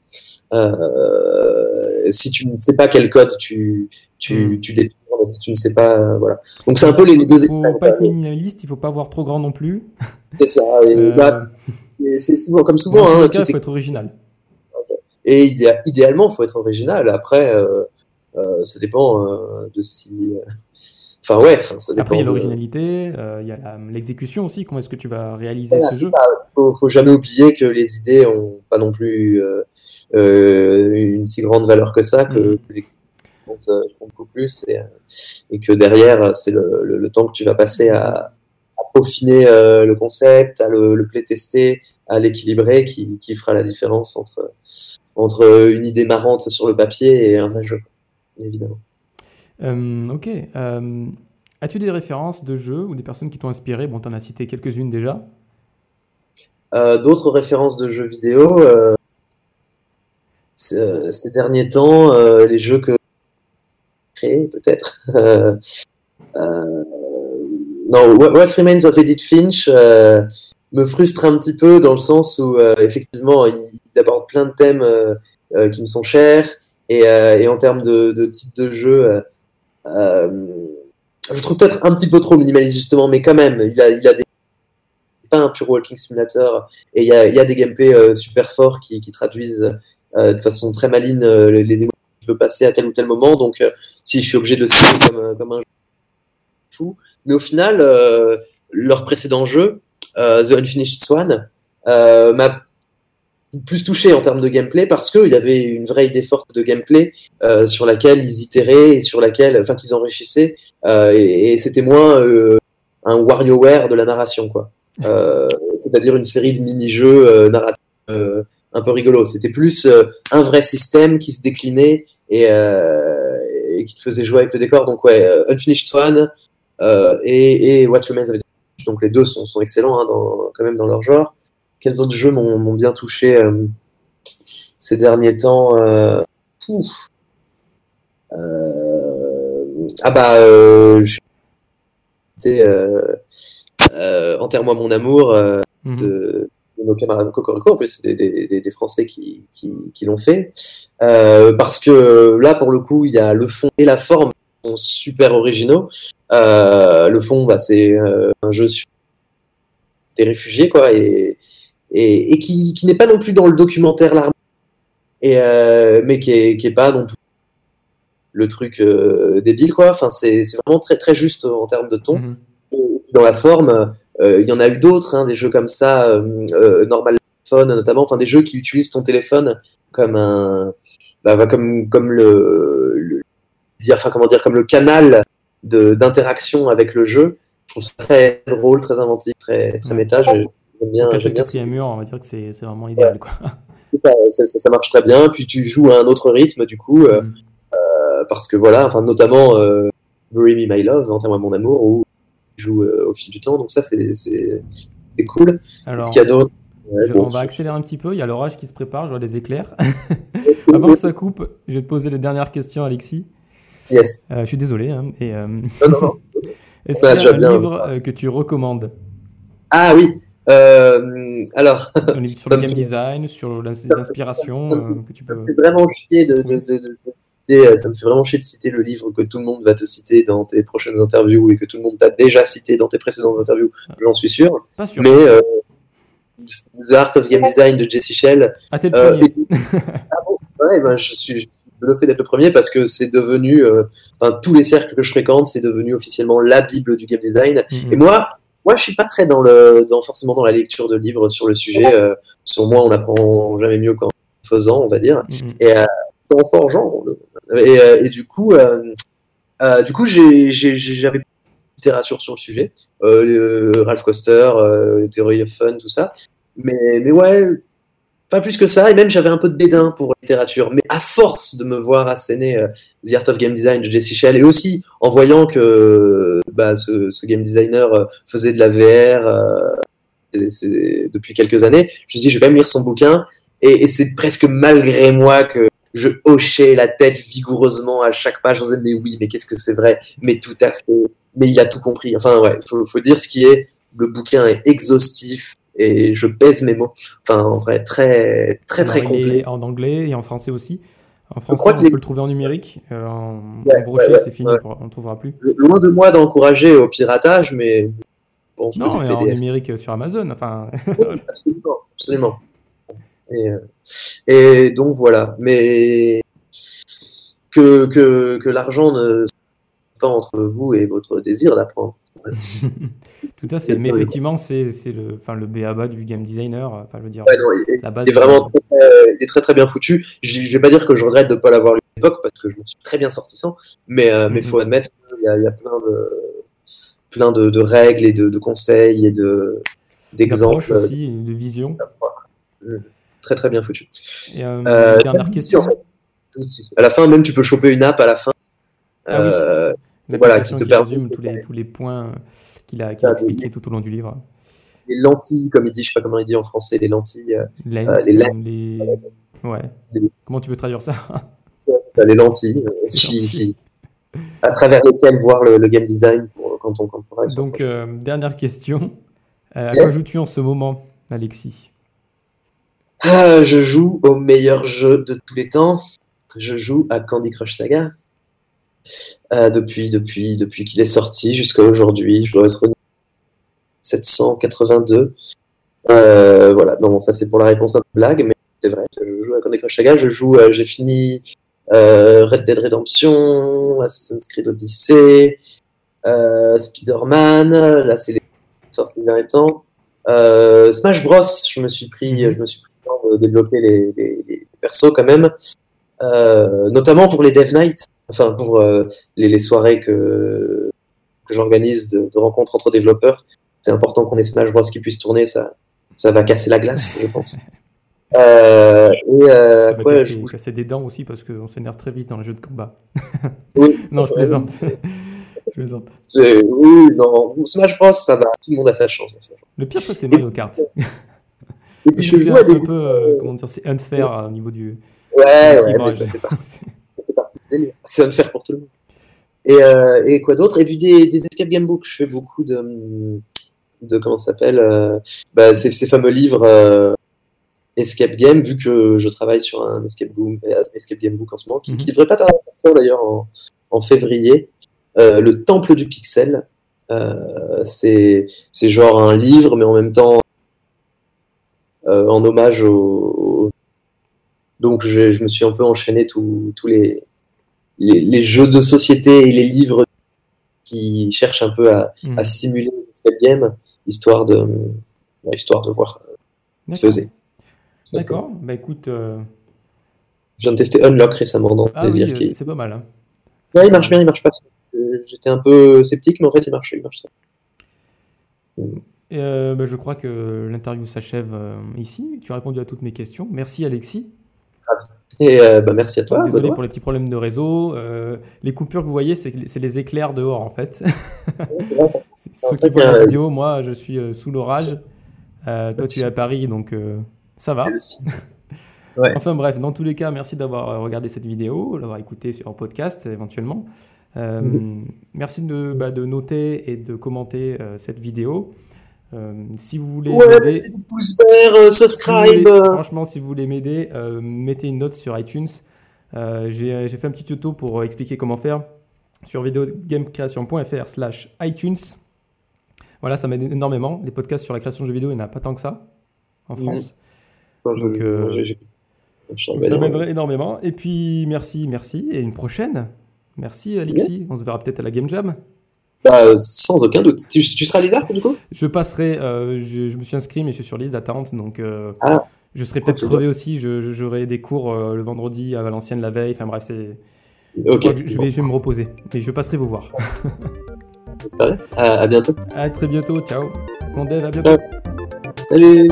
Euh, si tu ne sais pas quel code tu tu, mm. tu détournes, si tu ne sais pas euh, voilà. Donc c'est un peu les deux extrêmes. Il faut pas être minimaliste, il faut pas avoir trop grand non plus. C'est ça. Euh... Bah, c'est souvent comme souvent. Dans hein, cas, il faut être original. Et idé idéalement, il faut être original. Après, ça dépend de si Enfin, ouais, ça Après, il y a l'originalité, de... euh, il y a l'exécution aussi. Comment est-ce que tu vas réaliser voilà, ce jeu? Il faut, faut, jamais oublier que les idées ont pas non plus euh, une si grande valeur que ça. Que, mmh. compte, beaucoup plus et, et que derrière, c'est le, le, temps que tu vas passer à, à peaufiner le concept, à le, le playtester, à l'équilibrer qui, qui, fera la différence entre, entre une idée marrante sur le papier et un vrai jeu, évidemment. ok. As-tu des références de jeux ou des personnes qui t'ont inspiré? Bon, tu en as cité quelques-unes déjà. Euh, d'autres références de jeux vidéo. Euh, euh, ces derniers temps, les jeux que créé peut-être. non, What Remains of Edith Finch me frustre un petit peu dans le sens où effectivement il, aborde plein de thèmes qui me sont chers et, en termes de, type de jeu je trouve peut-être un petit peu trop minimaliste justement, mais quand même, il a, il a des pas un pure walking simulator et il y a, des gameplays euh, super forts qui, traduisent euh, de façon très maligne euh, les, émotions qui peut passer à tel ou tel moment. Donc, si je suis obligé de le citer comme, comme un fou, mais au final, leur précédent jeu, The Unfinished Swan, m'a plus touché en termes de gameplay parce qu'il avait une vraie idée forte de gameplay euh, sur laquelle ils itéraient et sur laquelle, enfin, qu'ils enrichissaient. Euh, et, c'était moins euh, un WarioWare de la narration, quoi. C'est-à-dire une série de mini-jeux narratifs un peu rigolos. C'était plus un vrai système qui se déclinait et, et, qui te faisait jouer avec le décor. Donc, ouais, Unfinished Swan et, et What Remains of Donc, les deux sont, sont excellents hein, dans, quand même dans leur genre quels autres jeux m'ont bien touché euh, ces derniers temps euh, euh, Ah bah, c'était Enterre-moi mon amour mhm. de, nos camarades Cocorico. En plus, c'est des, Français qui, l'ont fait. parce que là, pour le coup, il y a le fond et la forme qui sont super originaux. le fond, bah, c'est un jeu sur des réfugiés, quoi, et, et, qui, qui n'est pas non plus dans le documentaire l'armée, et euh, mais qui est, qui est pas non plus le truc euh, débile quoi. Enfin, c'est vraiment très très juste en termes de ton. Mhm. dans la forme, euh, il y en a eu d'autres, hein, des jeux comme ça, normal téléphone notamment, enfin des jeux qui utilisent ton téléphone comme un, bah, comme comme le, dire, enfin comment dire, comme le canal d'interaction avec le jeu. Je trouve ça très drôle, très inventif, très très méta bien. le quatrième mur, on va dire que c'est vraiment idéal. Quoi. Ça, ça, ça, marche très bien. Puis tu joues à un autre rythme, du coup, euh, mm. euh, parce que voilà, enfin, notamment euh, Bury Me My Love, Enterre-moi mon amour, où tu joues au fil du temps. Donc ça, c'est cool. Alors, qu'il y a d'autres? On va accélérer un petit peu. Il y a l'orage qui se prépare. Je vois les éclairs. Avant que ça coupe, je vais te poser les dernières questions, Alexis. Yes. je suis désolé. Hein, et, non, non, non. Est-ce qu'il y a un livre que tu recommandes? Ah oui. Euh, alors, sur le game design, sur les inspirations euh, que tu peux. Fait vraiment chier de, de, de, citer, euh, ça me fait vraiment chier de citer le livre que tout le monde va te citer dans tes prochaines interviews et que tout le monde t'a déjà cité dans tes précédentes interviews. Ah. J'en suis sûr. Pas sûr. Mais euh, The Art of Game Design de Jesse Shell. Ah, t'es le premier. ah bon? Ouais, ben, je suis le fait d'être le premier parce que c'est devenu, enfin, tous les cercles que je fréquente, c'est devenu officiellement la Bible du game design. Mm-hmm. Et moi, moi, je suis pas très dans le, dans, forcément dans la lecture de livres sur le sujet. Euh, sur moi, on apprend jamais mieux qu'en faisant, on va dire, mm-hmm. et euh, en forgeant. Et, euh, et, du coup, euh, euh du coup, j'avais littérature sur le sujet, Ralph Coster, Theory of Fun, tout ça. Mais, mais ouais, pas plus que ça, et même j'avais un peu de dédain pour littérature. Mais à force de me voir asséner euh, The Art of Game Design de Jesse Shell, et aussi en voyant que bah, ce, game designer euh, faisait de la VR euh, depuis quelques années, je me suis dit, je vais même lire son bouquin, et, c'est presque malgré moi que je hochais la tête vigoureusement à chaque page. Je disais, mais oui, mais qu'est-ce que c'est vrai? Mais tout à fait. Mais il a tout compris. Enfin, ouais, faut, faut dire ce qui est. Le bouquin est exhaustif, et je pèse mes mots. Enfin, en vrai, très, très, très complet. En anglais et en français aussi. En français, on peut le trouver en numérique. Euh, en, brochet, c'est fini, on ne trouvera plus. Loin de moi d'encourager au piratage, mais bon, non, mais en numérique sur Amazon. Enfin, absolument, absolument. Et, euh, et, donc voilà. Mais que, que, que l'argent ne soit pas entre vous et votre désir d'apprendre. Tout à fait. Mais effectivement, c'est le, enfin, le BABA du game designer. Enfin, je veux dire, il, la base est vraiment très, très, très, très, bien foutu. Je, ne vais pas dire que je regrette de ne pas l'avoir lu à l'époque parce que je me suis très bien sorti sans. Mais il mais mm-hmm. faut admettre qu'il y, y, a plein de, plein de, de règles et de, de, conseils et de d'exemples. aussi, de vision. Très très bien foutu. Et euh, euh, dernière question. En fait. À la fin, même, tu peux choper une app à la fin. Ah oui. euh, voilà, qui te permet tous les, tous les points qu'il a, qu a expliqués tout au long du livre. Les lentilles, comme il dit, je sais pas comment il dit en français, les lentilles. Euh, les, lens, les... Ouais. Les... Comment tu veux traduire ça? Les lentilles, qui, qui, à travers lesquelles voir le, le game design pour, quand on comprendra. Donc, dernière question. Yes. À quoi joues-tu en ce moment, Alexis? Ah, Je joue au meilleur jeu de tous les temps. Je joue à Candy Crush Saga. Euh, depuis, depuis, depuis qu'il est sorti jusqu'à aujourd'hui. Je dois être 782. Euh, voilà, non, ça c'est pour la réponse à la blague, mais c'est vrai. Je joue à Candy Crush Saga. Je joue, euh, j'ai fini euh, Red Dead Redemption, Assassin's Creed Odyssey, Spider-Man. Là, c'est les sorties derniers temps. Smash Bros. Je me suis pris, de développer les, les, les persos quand même. notamment pour les Dev Knight enfin pour euh, les, les, soirées que, que j'organise de, de, rencontres entre développeurs, c'est important qu'on ait Smash Bros qui puisse tourner, ça, ça va casser la glace, je pense. Euh, et euh, ça va ouais, casser, je... casser, des dents aussi parce qu'on s'énerve très vite dans les jeux de combat. Oui, non, je plaisante. je plaisante. Oui, non, Smash Bros, ça va, tout le monde a sa chance. Le pire, je crois que c'est Mario Kart. Et puis je joue à des... un peu, euh, comment dire, c'est unfair au niveau du. Ouais, ouais, ça fait pas. C'est unfair pour tout le monde. Et, euh, et quoi d'autre? Et puis des, des, escape game books. Je fais beaucoup de, de comment ça s'appelle euh, bah, ces, ces, fameux livres euh, escape game, vu que je travaille sur un escape, boom, escape game book en ce moment, qui, mm -hmm. qui devrait pas tarder d'ailleurs en, en, février. Euh, le Temple du Pixel. Euh, c'est genre un livre, mais en même temps en hommage au, au... donc je, je, me suis un peu enchaîné tous les les, les, jeux de société et les livres qui cherchent un peu à, mmh. à simuler l'escape game, histoire de, histoire de voir ce que faisait. D'accord, bah écoute. Euh... Je viens de tester Unlock récemment. Donc ah oui, qui... c'est pas mal. Hein. Ouais, il marche bien, il marche pas. J'étais un peu sceptique, mais en fait, il marche. Il marche. Euh, bah, je crois que l'interview s'achève euh, ici. Tu as répondu à toutes mes questions. Merci Alexis. Et euh, bah, merci à toi. Désolé Benoît. pour les petits problèmes de réseau. Les coupures que vous voyez, c'est les éclairs dehors en fait. Ceux qui la vidéo, moi je suis sous l'orage. Toi tu es à Paris donc ça va. ouais. Enfin bref, dans tous les cas, merci d'avoir regardé cette vidéo, d'avoir écouté sur un podcast éventuellement. Mm -hmm. Merci de, bah, de, noter et de commenter cette vidéo. Euh, si vous voulez ouais, m'aider, euh, subscribe. Si voulez, franchement, si vous voulez m'aider, euh, mettez une note sur iTunes. J'ai fait un petit tuto pour expliquer comment faire sur videogamecreation.fr/slash iTunes. Voilà, ça m'aide énormément. Les podcasts sur la création de jeux vidéo, il n'y en a pas tant que ça en France. Mmh. Donc, euh, ça m'aiderait énormément. Et puis, merci, merci. Et une prochaine. Merci, Alexis. Mmh. On se verra peut-être à la Game Jam. Bah, sans aucun doute. Tu, tu seras à l'ISART du coup? Je passerai, euh, je, je, me suis inscrit mais je suis sur liste d'attente donc euh, ah. je serai peut-être crevé aussi. J'aurai des cours euh, le vendredi à Valenciennes la veille. Enfin bref, c'est. Okay. Je, je, vais, je vais me reposer mais je passerai vous voir. à, à bientôt. À très bientôt. Ciao. Mon dev, à bientôt. Salut.